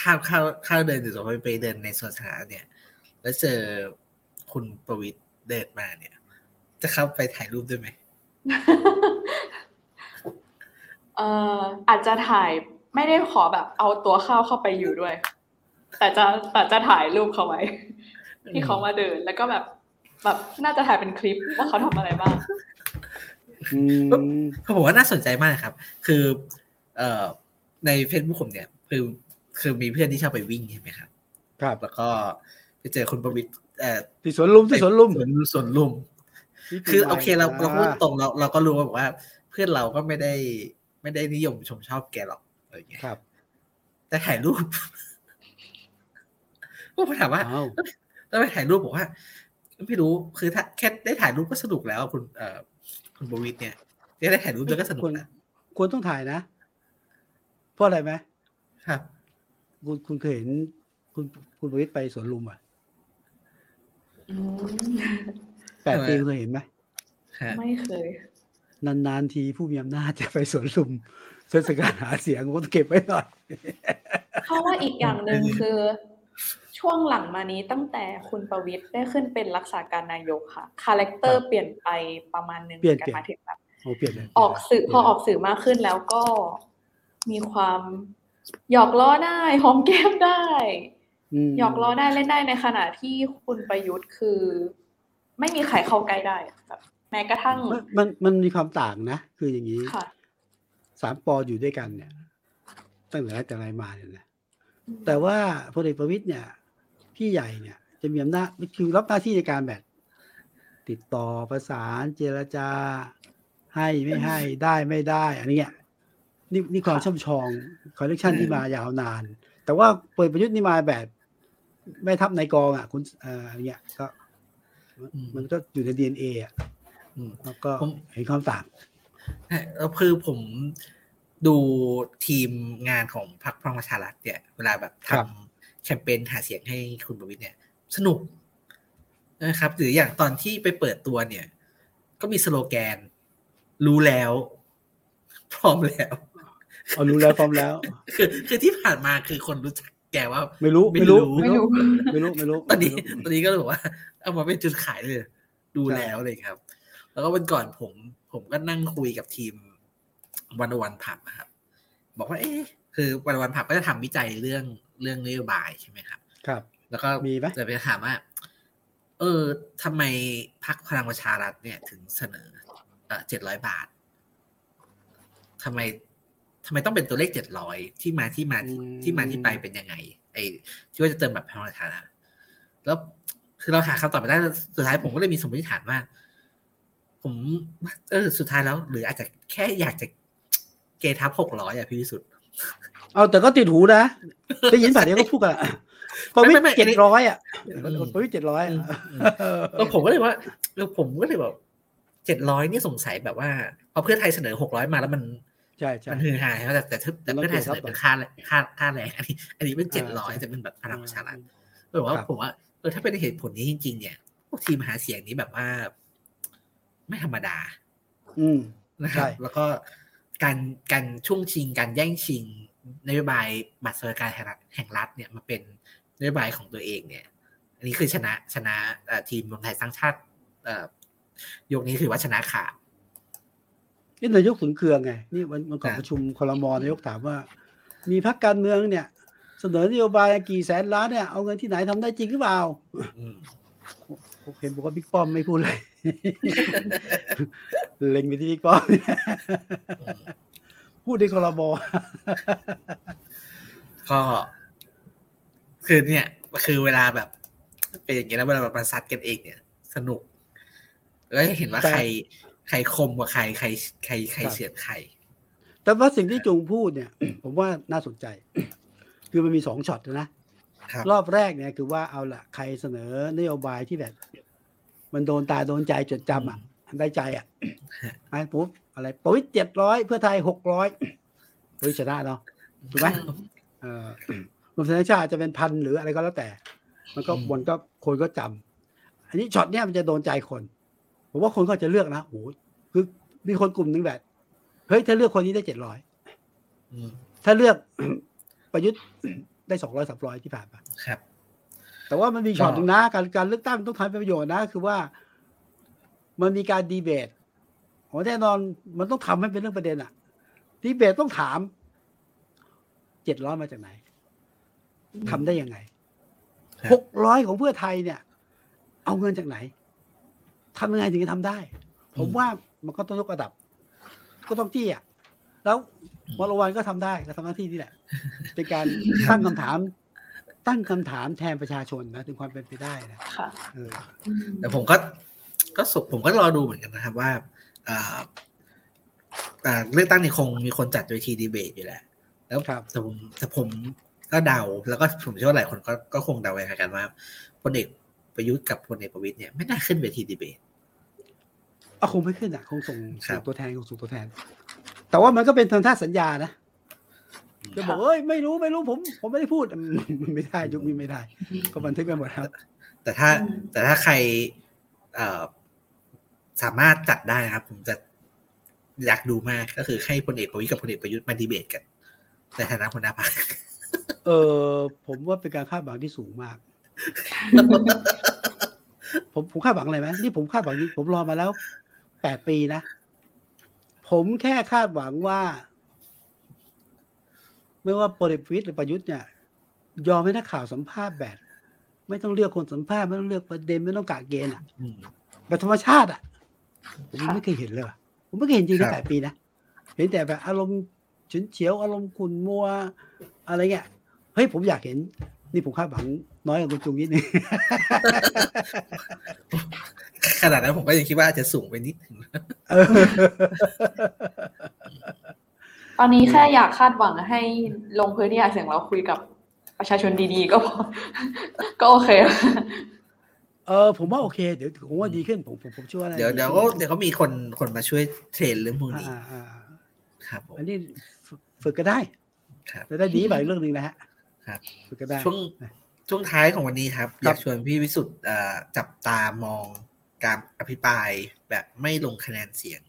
ข้าวข้าวข้าวเดินหรือสมมติไปเดินในสวนสาธารณะเนี่ย แล้วเจอคุณประวิตรเดินมาเนี่ย จะเข้าไปถ่ายรูปด้วยไหมๆเอ่ออาจจะถ่ายไม่ได้ขอแบบเอาตัวเข้าเข้าไปอยู่ด้วย แต่จะแต่จะถ่ายรูปเขาไว้ ที่เขามาเดินแล้วก็แบบแบบน่าจะถ่ายเป็นคลิปว่าเขาทำอะไรบ้างอืมเขาบอกว่าน่าสนใจมากครับ คือ เอ่อใน Facebook ผมเนี่ย คือ คือมีเพื่อนที่ชอบไปวิ่งใช่ไหมครับ ครับ แล้วก็ไปเจอคุณประวิตรเอ่อที่สวนลุมที่สวนลุมสวนสวนลุม คือโอเคเราเราพูดตรงเราเราก็รู้ว่าแบบว่า เพื่อนเราก็ไม่ได้ไม่ได้นิยมชมชอบแกหรอกอะไรอย่างเงี้ยครับ แต่ถ่ายรูปก็ถามว่าอ้าวแล้วไปถ่ายรูปบอกว่าไม่รู้คือถ้าแค่ได้ถ่ายรูปก็สนุกแล้วคุณเอ่อคุณบวิทเนี่ยได้ถ่ายรูปด้วยก็สนุกควรนะควรต้องถ่ายนะเพราะอะไรไหมครับ คุณคุณเคยเห็น คุณคุณประวิตรไปสวนลุมอะอืมแปดปีเคยเห็นไหมฮะไม่เคย นานๆทีผู้มีอำนาจจะไปสวนลุมเทศกาลหาเสียงก็ต้องเก็บไว้หน่อยเพราะว่าอีกอย่างหนึ่งคือ ช่วงหลังมานี้ตั้งแต่คุณประวิตรได้ขึ้นเป็นรักษาการนายกค่ะ character เปลี่ยนไปประมาณหนึงเปลี่ยนกันเปลี่ยนมาถึงแบบโอ้เปลี่ยนเลยออกสื่อพอออกสื่อมากขึ้นแล้วก็มีความ หยอกล้อได้หอมแก้มได้มหยอกล้อได้เล่นได้ในขณะที่คุณประยุทธ์คือ ไม่มีใครเข้าใกล้ได้แบบแม้กระทั่งมันมันมันมีความต่างนะ คืออย่างนี้ค่ะสามปออยู่ด้วยกันเนี่ย ตั้งแต่แรกแต่ไรมาเนี่ยนะแต่ว่าพลเอกประวิตยเนี่ย พี่ใหญ่เนี่ย จะมีอำนาจคือรับหน้าที่ในการแบบ ติดต่อประสานเจรจา ให้ไม่ให้ได้ไม่ได้อันเนี้ย นี่นี่ความค่ะช่ำชอง connection ที่มายาวนาน แต่ว่าพลเอกประยุทธ์นี่มาแบบแม่ทัพในกองอะ คุณเอ่ออะไรเงี้ยก็อืมมันก็อยู่ในดีเอ็นเออะอืมแล้วก็ผมเห็นความต่างแล้วคือผมดูทีมงานของพรรคพลังประชารัฐเนี่ย เวลาแบบทครับำแคมเปญหาเสียงให้คุณประวิทย์เนี่ย สนุกนะครับ หรืออย่างตอนที่ไปเปิดตัวเนี่ย ก็มีสโลแกน รู้แล้ว พร้อมแล้ว เอารู้แล้วพร้อมแล้ว คือคือที่ผ่านมาคือคนรู้จักแกว่า ไม่รู้ไม่ไม่รู้รู้ไม่รู้ไม่รู้ไม่รู้ตอนนี้ไม่รู้ตอนนี้ก็เลยบอกว่า เอามาเป็นจุดขายเลย ดูใช่แล้วเลยครับ แล้วก็วันก่อนผม ผมก็นั่งคุยกับทีมวันวันผับครับ บอกว่าเอ๊ะคือวันวันผับก็จะทำวิจัยเรื่องเรื่องนโยบายใช่ไหมครับ ครับ แล้วก็มีไหมจะไปถามว่า เออทำไมพักพลังประชารัฐเนี่ยถึงเสนอเออเจ็ดร้อยบาททำไม ทำไมต้องเป็นตัวเลขเจ็ดร้อยที่มาที่มาที่ที่มาที่ไปเป็นยังไง ไอ้ที่ว่าจะเติมแบบพลังประชารัฐแล้วคือเราหาคำตอบไม่ได้สุดท้ายผมก็เลยมีสมมติฐานว่า ผมเออสุดท้ายแล้ว หรืออาจจะแค่อยากจะเกทับหกร้อยอะพี่วิสุทธ์เอาแต่ก็ติดหูนะได้ยินป่ะเดี๋ยวก็พูดกันอะประวิตไม่ไม่ไม่เจ็ดร้อยอะอืมประวิตเจ็ดร้อยอืมอืมแล้วผมก็เลยว่าแล้วผมก็เลยแบบเจ็ดร้อยนี่สงสัยแบบว่าพอเพื่อไทยเสนอหกร้อยมาแล้วมัน ใช่ใช่มันฮือฮาใช่ไหมแต่แต่ถ้าแต่มันเพื่อไทยเกี่เสยวนกับอเป็นค่าค่าค่าแรงอันนี้ อันนี้เป็นเจ็ดร้อยใช่จะเป็นแบบพลังประชารัฐแบบว่าครับผมว่าเออถ้าเป็นเหตุผลนี้จริง ๆ เนี่ยพวกทีมหาเสียงนี้แบบว่า ไม่ธรรมดา อืมนะครับใช่แล้วก็การการช่วงชิงการแย่งชิงนโยบายบัตรสวัสดิการแห่งรัฐแห่งรัฐเนี่ยมาเป็นนโยบายของตัวเองเนี่ย อันนี้คือชนะชนะเอ่อทีมรวมไทยสร้างชาติเอ่อยกนี้ถือว่าชนะขาด นี่นายกถึงเครื่องไงนี่วันวันก่อนอ่าประชุมคลมนายกถามว่า มีพรรคการเมืองเนี่ย เสนอนโยบายกี่แสนล้านเนี่ยเอาเงินที่ไหนทำได้จริงหรือเปล่าอืมผมเห็นบอกว่าบิ๊กป้อมไม่พูดเลยเล็งไปที่บิ๊กป้อมเนี่ยอืมพูดในคลมก็คือเนี่ยคือเวลาแบบเป็นอย่างเงี้ยแล้วเวลาแบบมาซัดกันเองเนี่ย สนุกแล้วเห็นว่าแต่ใคร ใครคมกว่าใครใครใครใครครับเสียดใคร แต่ว่าสิ่งที่จุงพูดเนี่ย ผมว่าน่าสนใจ คือมันมีสองช็อตนะครับรอบแรกเนี่ยคือว่าเอาละใครเสนอนโยบายที่แบบ มันโดนตาโดนใจจดจำอะได้ใจอะฮะไอ้ปุ๊บอะไรปุ๋ยเจ็ดร้อยเพื่อไทยหกร้อยปุ๋ยชนะเนาะถูกไหมเออรวมไทยสร้างชาติจะเป็นพันหรืออะไรก็แล้วแต่ มันก็อืมมันก็คนก็จำอันนี้ช็อตเนี้ยมันจะโดนใจคน ผมว่าคนก็จะเลือกนะโอ้โหคือมีคนกลุ่มหนึงแบบเฮ้ยถ้าเลือกคนนี้ได้เจ็ดร้อยอืมถ้าเลือกประยุทธ์ได้สองร้อยสามร้อยที่ผ่านมาครับ แต่ว่ามันมีช็อตหนึ่งนะการการเลือกตั้งต้องทำเป็นประโยชน์นะ คือว่า มันมีการดีเบตโอ้แน่นอนมันต้องทำให้เป็นเรื่องประเด็นอะดีเบตต้องถามเจ็ดร้อยมาจากไหนทำได้ยังไงครับหกร้อยของเพื่อไทยเนี่ย เอาเงินจากไหน ทำยังไงถึงจะทำได้ ผมว่ามันก็ต้องยกระดับ ก็ต้องจี้อะแล้ววรวันก็ทำได้ก็ทำหน้าที่นี่แหละ เป็นการตั้งคำถาม ตั้งคำถามแทนประชาชนนะถึงความเป็นไปได้นะค่ะเอออืมแต่ผมก็ก็สุผมก็รอดูเหมือนกันนะครับว่าอ่าอ่าเลือกตั้งนี่คงมีคนจัดเวทีดีเบตอยู่แหละแล้วครับแต่ผมแต่ผมก็เดาแล้วก็ผมเชื่อว่าหลายคนก็ก็คงเดาไปเหมือนกันว่าพลเอกประยุทธ์กับพลเอกประวิตยเนี่ย ไม่น่าขึ้นเวทีดีเบต เอาคงไม่ขึ้นอะ คงส่งครัส่บงตัวแทนคงส่งตัวแทน แต่ว่ามันก็เป็นทางท่าสัญญานะจะบอกเอ้ยไม่รู้ไม่รู้ผม ผมไม่ได้พูดอืมมันไม่ได้ยุคนี้ไม่ได้ ก็บันทึกไปหมดครับ แต่ถ้าอืมแต่ถ้าใครเอ่อสามารถจัดได้นะครับ ผมจะอยากดูมากก็คือให้พลเอกประวิตยกับพลเอกประยุทธ์มาดีเบตกันในฐานะหัวหน้าพรรคเออผมว่าเป็นการคาดหวังที่สูงมาก ผมผมคาดหวังอะไรไหมนี่ผมคาดหวังนี้ผมรอมาแล้ว แปดปีนะ ผมแค่คาดหวังว่า ไม่ว่าพลเอกประวิตยหรือประยุทธ์เนี่ย ยอมให้นักข่าวสัมภาษณ์แบบ ไม่ต้องเลือกคนสัมภาษณ์ไม่ต้องเลือกประเด็นไม่ต้องกะเกณฑ์อะอืมแบบธรรมชาติอะผมยังไม่เคยเห็นเลยว่ะผมไม่เคยเห็นจริงครันะบแปดปีนะเห็นแต่แบบอารมณ์ฉุนเฉียวอารมณ์ขุ่นมัว อะไรเงี้ยเฮ้ยผมอยากเห็น นี่ผมคาดหวังน้อยกว่าคุณจุงนิดนึง ขนาดนั้นผมก็ยังคิดว่าอาจจะสูงไปนิดนึงเออตอนนี้แค่อยากคาดหวังให้ลงพื้นที่หาเสียงเราคุยกับประชาชนดีๆ ก็พอก็โอเคเออผมว่าโอเคเดี๋ยวผมว่าดีขึ้นผมผมผมเชื่อว่าน่าเดี๋ยวจะเดี๋ยวก็เดี๋ยวก็มีคนคนมาช่วยเทรนเรื่องพวกนี้อ่าอ่าอ่าครับผมอันนี้ฝึกฝึกก็ได้ครับจะได้ดีไปเรื่องหนึ่งนะฮะครับฝึกก็ได้ช่วงช่วงท้ายของวันนี้ครับครับอยากชวนพี่วิสุทธ์เอ่อจับตามอง การอภิปรายแบบไม่ลงคะแนนเสียง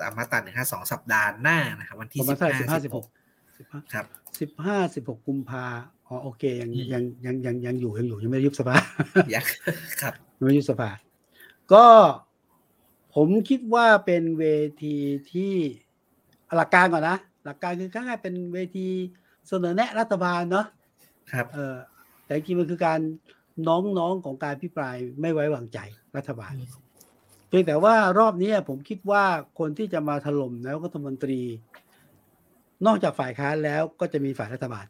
ตามมาตราหนึ่งห้าสองสัปดาห์หน้านะครับวันที่ประมาสิณบเท่าไหร่ห้าสิสิบบห้าหสิบกหกสิบห้าครับสิบห้าสิบหกกุมภาอ๋อโอเคยังอืมยังยังยังยังอยู่ยังอยู่ยังไม่ได้ยุบสภาอยากครับไม่ยุบสภา ก็ผมคิดว่าเป็นเวทีที่หลักการก่อนนะหลักการคือง่ายๆเป็นเวทีเสนอแนะรัฐบาลเนาะครับเออแต่จริงๆมันคือการ น้องๆของการพิปรายไม่ไว้วางใจรัฐบาลเพียงแต่ว่ารอบนี้ผมคิดว่าคนที่จะมาถล่มนายกรัฐมนตรี นอกจากฝ่ายค้านแล้วก็จะมีฝ่ายรัฐบาล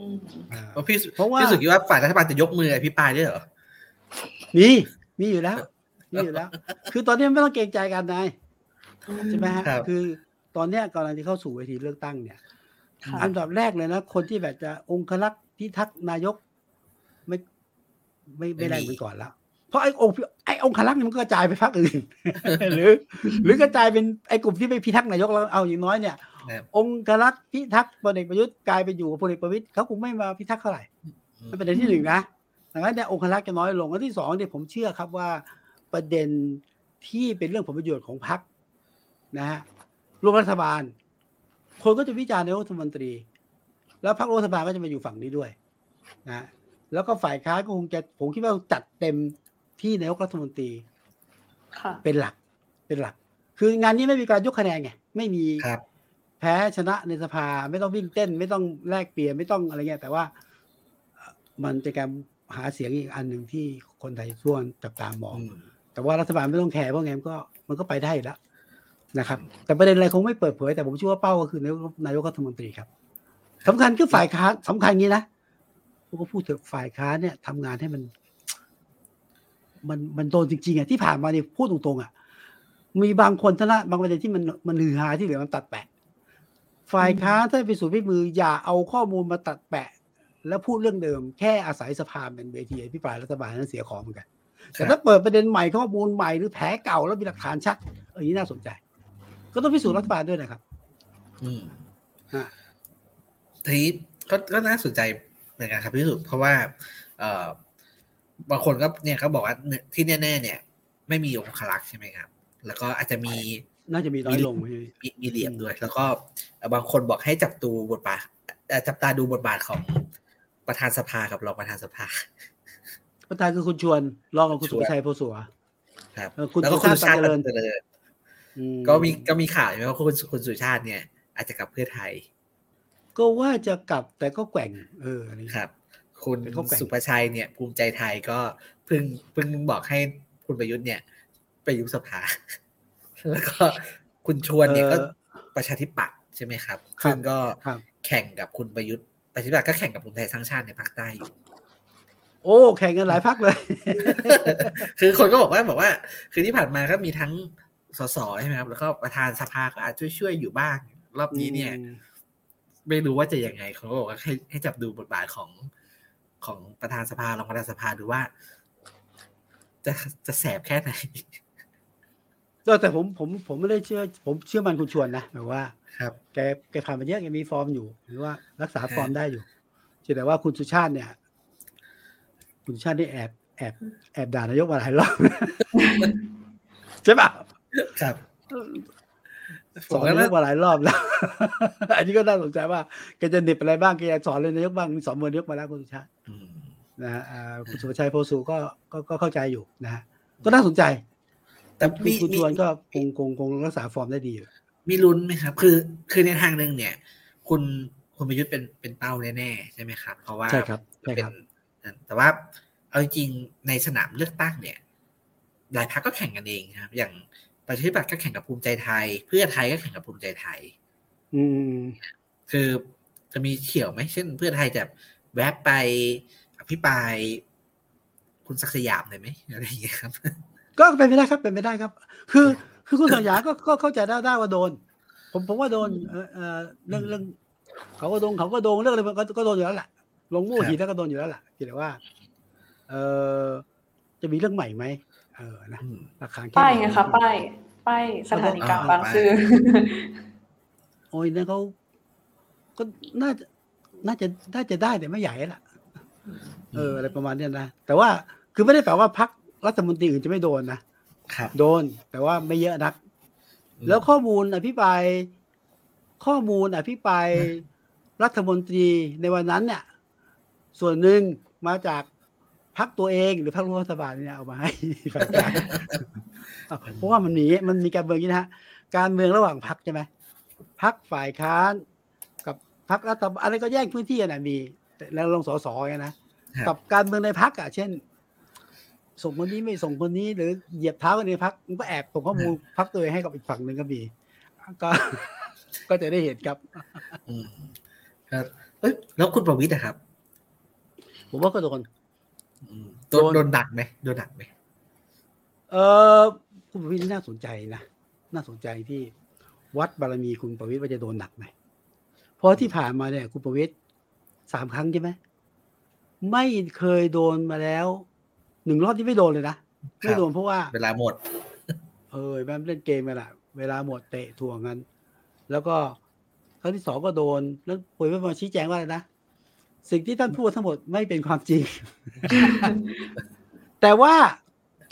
อืมอ่าเพราะพี่เพราะว่าพี่สุคิดว่าฝ่ายรัฐบาลจะยกมืออภิปรายด้วยเหรอมีมีอยู่แล้วมีอยู่แล้ว คือตอนนี้ไม่ต้องเกรงใจกันนายใช่ไหมฮะครับคือตอนเนี้ยกำลังจะเข้าสู่เวทีเลือกตั้งเนี่ยค่ะอันดับแรกเลยนะคนที่แบบจะองคลักษ์พิทักษ์นายก ไม่ ไม่ไม่ได้ไม่มีเหมือนก่อนแล้ว เพราะไอ้องค์ไอ้องคลักษ์นี่มันก็กระจายไปพรรคอื่น หรือ หรือกระจายเป็นไอ้กลุ่มที่ไม่พิทักษ์นายกแล้วเอาอย่างน้อยเนี่ยนะครับองคลักษ์พิทักษ์พลเอกประยุทธ์กลายไปอยู่กับพลเอกประวิตยเขาคงไม่มาพิทักษ์เท่าไหร่นั่นประเด็นที่หนึ่งนะดังนั้นเนี่ยองคลักษ์จะน้อยลงอันที่สองเนี่ยผมเชื่อครับว่าประเด็นที่เป็นเรื่องผลประโยชน์ของพรรคนะฮะรวมรัฐบาล คนก็จะวิจารณ์นายกรัฐมนตรี แล้วพรรครัฐบาลก็จะมาอยู่ฝั่งนี้ด้วยนะ แล้วก็ฝ่ายค้านก็คงจะผมคิดว่าจัดเต็มที่นายกรัฐมนตรีค่ะเป็นหลักเป็นหลัก คืองานนี้ไม่มีการยกคะแนนไงไม่มีครับแพ้ชนะในสภาไม่ต้องวิ่งเต้น ไม่ต้องแลกเปลี่ยนไม่ต้องอะไรเงี้ยแต่ว่าเอ่อมันจะการหาเสียงอีกอันหนึ่งที่คนไทยส่วนจับตามองอืมแต่ว่ารัฐบาลไม่ต้องแคร์เพราะไงมันก็มันก็ไปได้อยู่แล้วนะครับ แต่ประเด็นอะไรคงไม่เปิดเผยแต่ผมเชื่อว่าเป้าก็คือนายกนายกรัฐมนตรีครับสำคัญคือฝ่ายค้านสำคัญงี้นะ ผมก็พูดเถอะฝ่ายค้านเนี่ยทำงานให้มัน มันมันโดนจริงๆอะที่ผ่านมาเนี่ยพูดตรงๆอะมีบางคนเท่านั้นบางประเด็นที่มันมันฮือฮาที่เหลือมันตัดแปะ ฝ่ายค้านถ้าไปสู่พิมือ อย่าเอาข้อมูลมาตัดแปะ แล้วพูดเรื่องเดิม แค่อาศัยสภาเป็นเวทีอภิปรายรัฐบาลนั้นเสียของเหมือนกัน แต่ถ้าเปิดประเด็นใหม่ข้อมูลใหม่หรือแผลเก่าแล้วมีหลักฐานชัดเอออนนี้น่าสนใจ ก็ต้องพิสูจน์รัฐบาลด้วยนะครับ อืมอะทีนี้ก็ก็น่าสนใจ เหมือนกันครับพี่สุเพราะว่าเอ่อบางคนก็เนี่ยเขาบอกว่าที่แน่ ๆ เนี่ย ไม่มีองคลักษ์ใช่ไหมครับ แล้วก็อาจจะมีน่าจะมีน้อยลงใช่ไหมมีมีเหลี่ยมด้วย แล้วก็บางคนบอกให้จับตูบทบาทเอ่อจับตาดูบทบาทของประธานสภากับรองประธานสภา ประธานคือคุณชวนรองกับคุณชสุวนภชัยโพสัวครับเออคุณแล้วก็สุคุณชาติสุชาติตันเจริญตันเจริญอืมก็มีก็มีข่าวใช่ไหมว่าคุณคุณสุชาติเนี่ย อาจจะกลับเพื่อไทย ก็ว่าจะกลับแต่ก็แกว่ง เอออันนี้ครับ คุณเป็นข้อแกว่งสุประชัยเนี่ยภูมิใจไทยก็เพิ่งเพิ่งบอกให้คุณประยุทธ์เนี่ย ไปยุบสภา แล้วก็คุณชวนเนี่ยก็ประชาธิปัตย์ใช่ไหมครับซึ่งก็ครับแข่งกับคุณประยุทธ์ประชาธิปัตย์ก็แข่งกับคุณไทยสร้างชาติในภาคใต้อยู่โอ้แข่งกันหลายพักเลย คือคนก็บอกว่าบอกว่า คือที่ผ่านมาก็มีทั้งสสใช่ไหมครับ แล้วก็ประธานสภาก็อาจช่วยช่วยๆอยู่บ้าง รอบนี้เนี่ย ไม่รู้ว่าจะยังไงเขาก็บอกว่าให้ให้จับดูบทบาทของของประธานสภารองประธานสภาดูว่า จะจะแสบแค่ไหนก็แต่ผมผมผมไม่ได้เชื่อ ผมเชื่อมันคุณชวนนะแบบว่า ครับ แกแกผ่านมาเยอะแกมีฟอร์มอยู่หรือว่ารักษาฮะฟอร์มได้อยู่แต่ว่าคุณสุชาติเนี่ย คุณสุชาตินี่แอบแอบแอบด่านายกมาหลายรอบใช่ปะครับ สอนนายกมาหลายรอบแล้ว อันนี้ก็น่าสนใจว่าแกจะเหน็บอะไรบ้างแกจะสอนเลยนายกบ้างสอนมือนายกมาแล้วคุณสุชาติอืมนะฮะอ่าคุณสุภชัยโพสุก็ก็ก็เข้าใจอยู่นะฮะก็น่าสนใจ แต่คุณมีคุณมีชวนก็คงคงคงรักษาฟอร์มได้ดีอยู่มีลุ้นไหมครับ คือ คือในทางหนึ่งเนี่ย คุณคุณประยุทธ์เป็นเป็นเป้าแน่ๆใช่ไหมครับ เพราะว่าใช่ครับใช่เป็นครับแต่ว่าเอาจริงๆในสนามเลือกตั้งเนี่ย หลายพรรคก็แข่งกันเองครับ อย่าง ประชาธิปัตย์ก็แข่งกับภูมิใจไทย เพื่อไทยก็แข่งกับภูมิใจไทย อืม คือจะมีเขี่ยวไหมเช่น เพื่อไทยจะแวบไปอภิปรายคุณศักดิ์สยามเลยไหมอะไรอย่างเงี้ยครับ ก็เป็นไปได้ครับเป็นไปได้ครับ คือคือคุณสัญญาก็ก็เข้าใจได้ได้ว่าโดน ผมผมว่าโดนเออเออเรื่องเรื่องเขาก็โดนเขาก็โดนเรื่องอะไรมันก็ก็โดนอยู่แล้วแหละลงมู่ครับหีแล้วก็โดนอยู่แล้วแหละแต่ว่า เออจะมีเรื่องใหม่ไหม เออนะอืมหลักฐานแป้ายไงคะป้ายป้ายสถานีกลางบางซื่อโอ้ยนั่นเขาก็น่าจะน่าจะน่าจะได้แต่ไม่ใหญ่ละเอออะไรประมาณเนี้ยนะแต่ว่าคือไม่ได้แปลว่าพักรัฐมนตรีอื่นจะไม่โดนนะครับโดนแต่ว่าไม่เยอะนัก แล้วข้อมูลอภิปรายข้อมูลอภิปรายรัฐมนตรีในวันนั้นเนี่ย ส่วนหนึ่งมาจาก พักตัวเองหรือพักร่วมรัฐบาลเนี่ยเอามาให้ฝ่ายการอะเพราะว่ามันมีมันมีการเมืองอย่างนี้นะฮะการเมืองระหว่างพักใช่ไหมพักฝ่ายค้าน กับพักรัฐบาลอะไรก็แย่งพื้นที่กันนะมีแต่แล้วลงสสไงนะครับกับการเมืองในพักอะเช่น ส่งคนนี้ไม่ส่งคนนี้ หรือเหยียบเท้ากันในพักมันก็แอบส่งข้อมูลพักตัวเองให้กับอีกฝั่งหนึ่งก็มีก็ก็จะได้เห็นครับอืมครับเอ้ยแล้วคุณประวิตรอะครับ ผมว่าก็โดนอืม โดนโดนโดนดักไหมโดนดักไหมเออคุณประวิตรนี่น่าสนใจนะน่าสนใจที่วัดบารมีคุณประวิตรว่าจะโดนหนักไหมเพราะที่ผ่านมาเนี่ย คุณประวิตรสามครั้งใช่ไหมไม่เคยโดนมาแล้วหนึ่งรอบที่ไม่โดนเลยนะไม่โดนเพราะว่าเวลาหมด เออแม่งเล่นเกมกันแหละเวลาหมดเตะถ่วงกัน แล้วก็ครั้งที่สองก็โดนแล้วคุยไม่มาชี้แจงว่าอะไรนะ สิ่งที่ท่านพูดทั้งหมดไม่เป็นความจริง แต่ว่า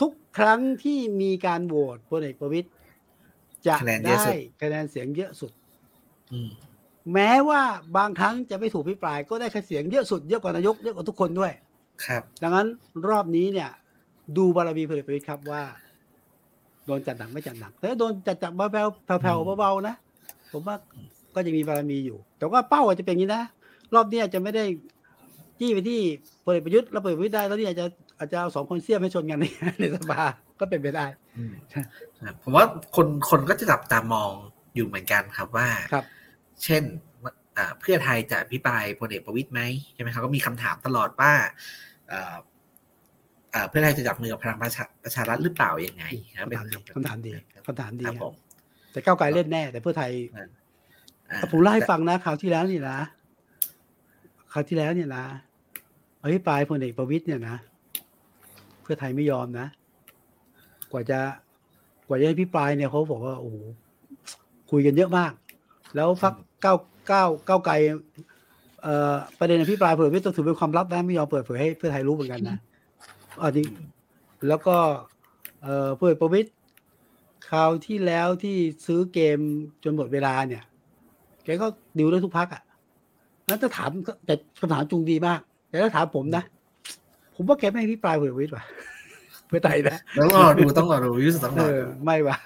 ทุกครั้งที่มีการโหวตพลเอกประวิตยจะคะแนนเยอะได้สุดคะแนนเสียงเยอะสุดอืมแม้ว่าบางครั้งจะไม่ถูกพิปราย ก็ได้คะแนนเสียงเยอะสุดเยอะกว่านายกเยอะกว่าทุกคนด้วย ครับ ดังนั้นรอบนี้เนี่ย ดูบารมีพลเอกประวิตยครับว่าโดนจัดหนักไม่จัดหนักแต่ถ้าโดนจัดจัดเบาๆแผ่วๆเบาๆนะผมว่าก็จะมีบารมีอยู่ แต่ว่าเป้าอาจจะเป็นอย่างนี้นะ รอบนี้อาจจะไม่ได้จี้ไปที่พลเอกประยุทธ์แล้วพลเอกประยุทธ์ได้แล้วนี่อาจจะอาจจะเอาสองคนเสี้ยมให้ชนกันในในสภาก็เป็นไปได้อืมครับผมว่าคนคนก็จะจับตามองอยู่เหมือนกันครับว่าครับ เช่นอ่าเพื่อไทยจะพิปรายพลเอกประวิตยไหมใช่ไหมครับก็มีคำถามตลอดว่าอ่าอ่าเพื่อไทยจะจับมือกับพลังประชาประชารัฐหรือเปล่ายังไงครับเป็นคำถามดีคำถามดีครับผมแต่ก้าวไกลเล่นแน่ แต่เพื่อไทยอ่าผมเล่าให้ฟังนะคราวที่แล้วนี่นะ คราวที่แล้วเนี่ยนะอภิปรายพลเอกประวิตยเนี่ยนะ เพื่อไทยไม่ยอมนะ กว่าจะกว่าจะให้พิปรายเนี่ยเขาบอกว่าโอ้โหคุยกันเยอะมาก แล้วพักเก้าเก้าเก้าไกลเอ่อประเด็นอภิปรายเอกประวิตยต้องถือเป็นความลับนะไม่ยอมเปิดเผยให้เพื่อไทยรู้เหมือนกันนะอันนี้แล้วก็เอ่อพลเอกประวิตยคราวที่แล้วที่ซื้อเกมจนหมดเวลาเนี่ยแกก็ดิวได้ทุกพักอะ นั้นถ้าถามแต่คำถามจุงดีมาก แต่ถ้าถามผมนะ ผมว่าแกไม่พิปรายพลเอกประวิตยว่ะเพื่อไทยนะต้องรอดูต้องรอดูวิสุทธ์ต้องเอรออดูไม่ว่ะ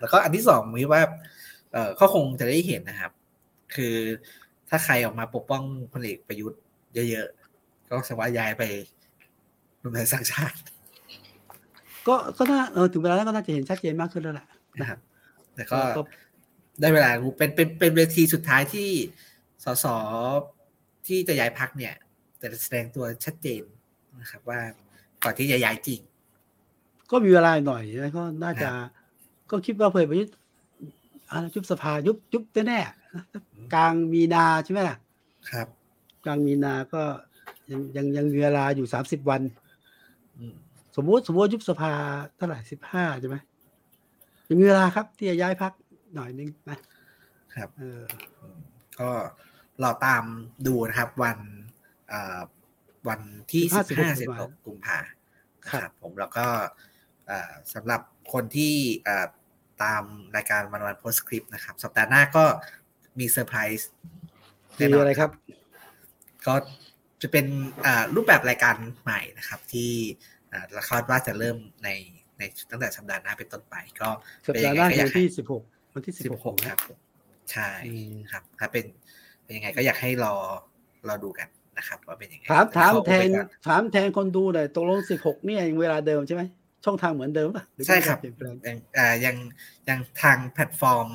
แล้วก็อันที่สองมีว่า เออก็คงจะได้เห็นนะครับ คือถ้าใครออกมาปกป้องพลเอกประยุทธ์เยอะๆ ก็แสดงว่าย้ายไปรวมไทยสร้างชาติ ก็ก็น่าเออถึงเวลาแล้วก็น่าจะเห็นชัดเจนมากขึ้นแล้วแหละนะครับแต่ก็ก็ได้เวลารู้เป็นเป็นเป็นเวทีสุดท้ายที่ สสที่จะย้ายพักเนี่ยจะแสดงตัวชัดเจนนะครับ ว่าก่อนที่จะย้ายจริง ก็มีเวลาหน่อยแล้วก็น่าจะ ก็คิดว่าพลเอกประยุทธ์อ่ายุบสภายุบยุบแน่ๆกลางมีนาใช่ไหมล่ะ ครับ กลางมีนาก็ยังยังยังมีเวลาอยู่สามสิบวันอืมสมมุติสมมติว่ายุบสภาเท่าไหร่สิบห้าใช่ไหมยังมีเวลาครับ ที่จะย้ายพักหน่อยนึงนะครับ เอออื มก็รอตามดูนะครับ วันเอ่อวันที่สิบห้าสิบหกกุมภานะครับ ผมแล้วก็เอ่อสำหรับคนที่เอ่อตามรายการวันวันโพสคลิปนะครับ สัปดาห์หน้าก็มีเซอร์ไพรส์มีอะไรครับ ก็จะเป็นอ่ารูปแบบรายการใหม่นะครับ ที่อ่าละครว่าจะเริ่มในในตั้งแต่สัปดาห์หน้าเป็นต้นไป ก็สัปเป็นดายัห์งหไงน้าก็อคืยาอกวันให้ที่สิบหกวันที่สิสิบบหกหกครับผมใช่อืมครับถ้าเป็นเป็น ยังไงก็อยากให้รอรอดูกันนะครับว่าเป็นยังไงถามถามขอแทนไปก่อถามแทนคนดูหน่อยตกลงสิบหกนี่ยังเวลาเดิมใช่ไหมช่องทางเหมือนเดิมป่ะหอใช่ครับมีกาเปลี่ยนแปลงยังอ่ายังยังทางแพลตฟอร์ม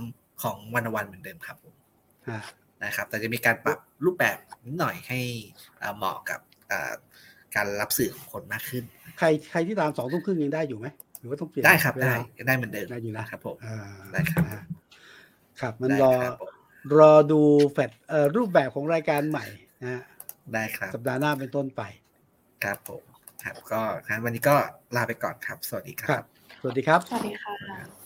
ของวันวันเหมือนเดิมครับผมอ่านะครับ แต่จะมีการปรับรูปแบบนิดหน่อยให้อ่าเหมาะกับอ่าการรับสื่อของคนมากขึ้น ใครใครที่ตามสองทุ่มครึ่งยังได้อยู่ไหมหรือว่าต้องเปลี่ยนได้ครับเวได้ลาได้เหมือนเดิมได้อยู่นะครับผมอ่าได้ครับอ่าครับมันได้รอค รับผมรอดูแฟลตเอ่อรูปแบบของรายการใหม่นะฮะได้ครับ สัปดาห์หน้าเป็นต้นไป ครับผมครับก็งั้นวันนี้ก็ลาไปก่อนครับ สวัสดีคครัรับบสวัสดีครับ สวัสดีค่ะ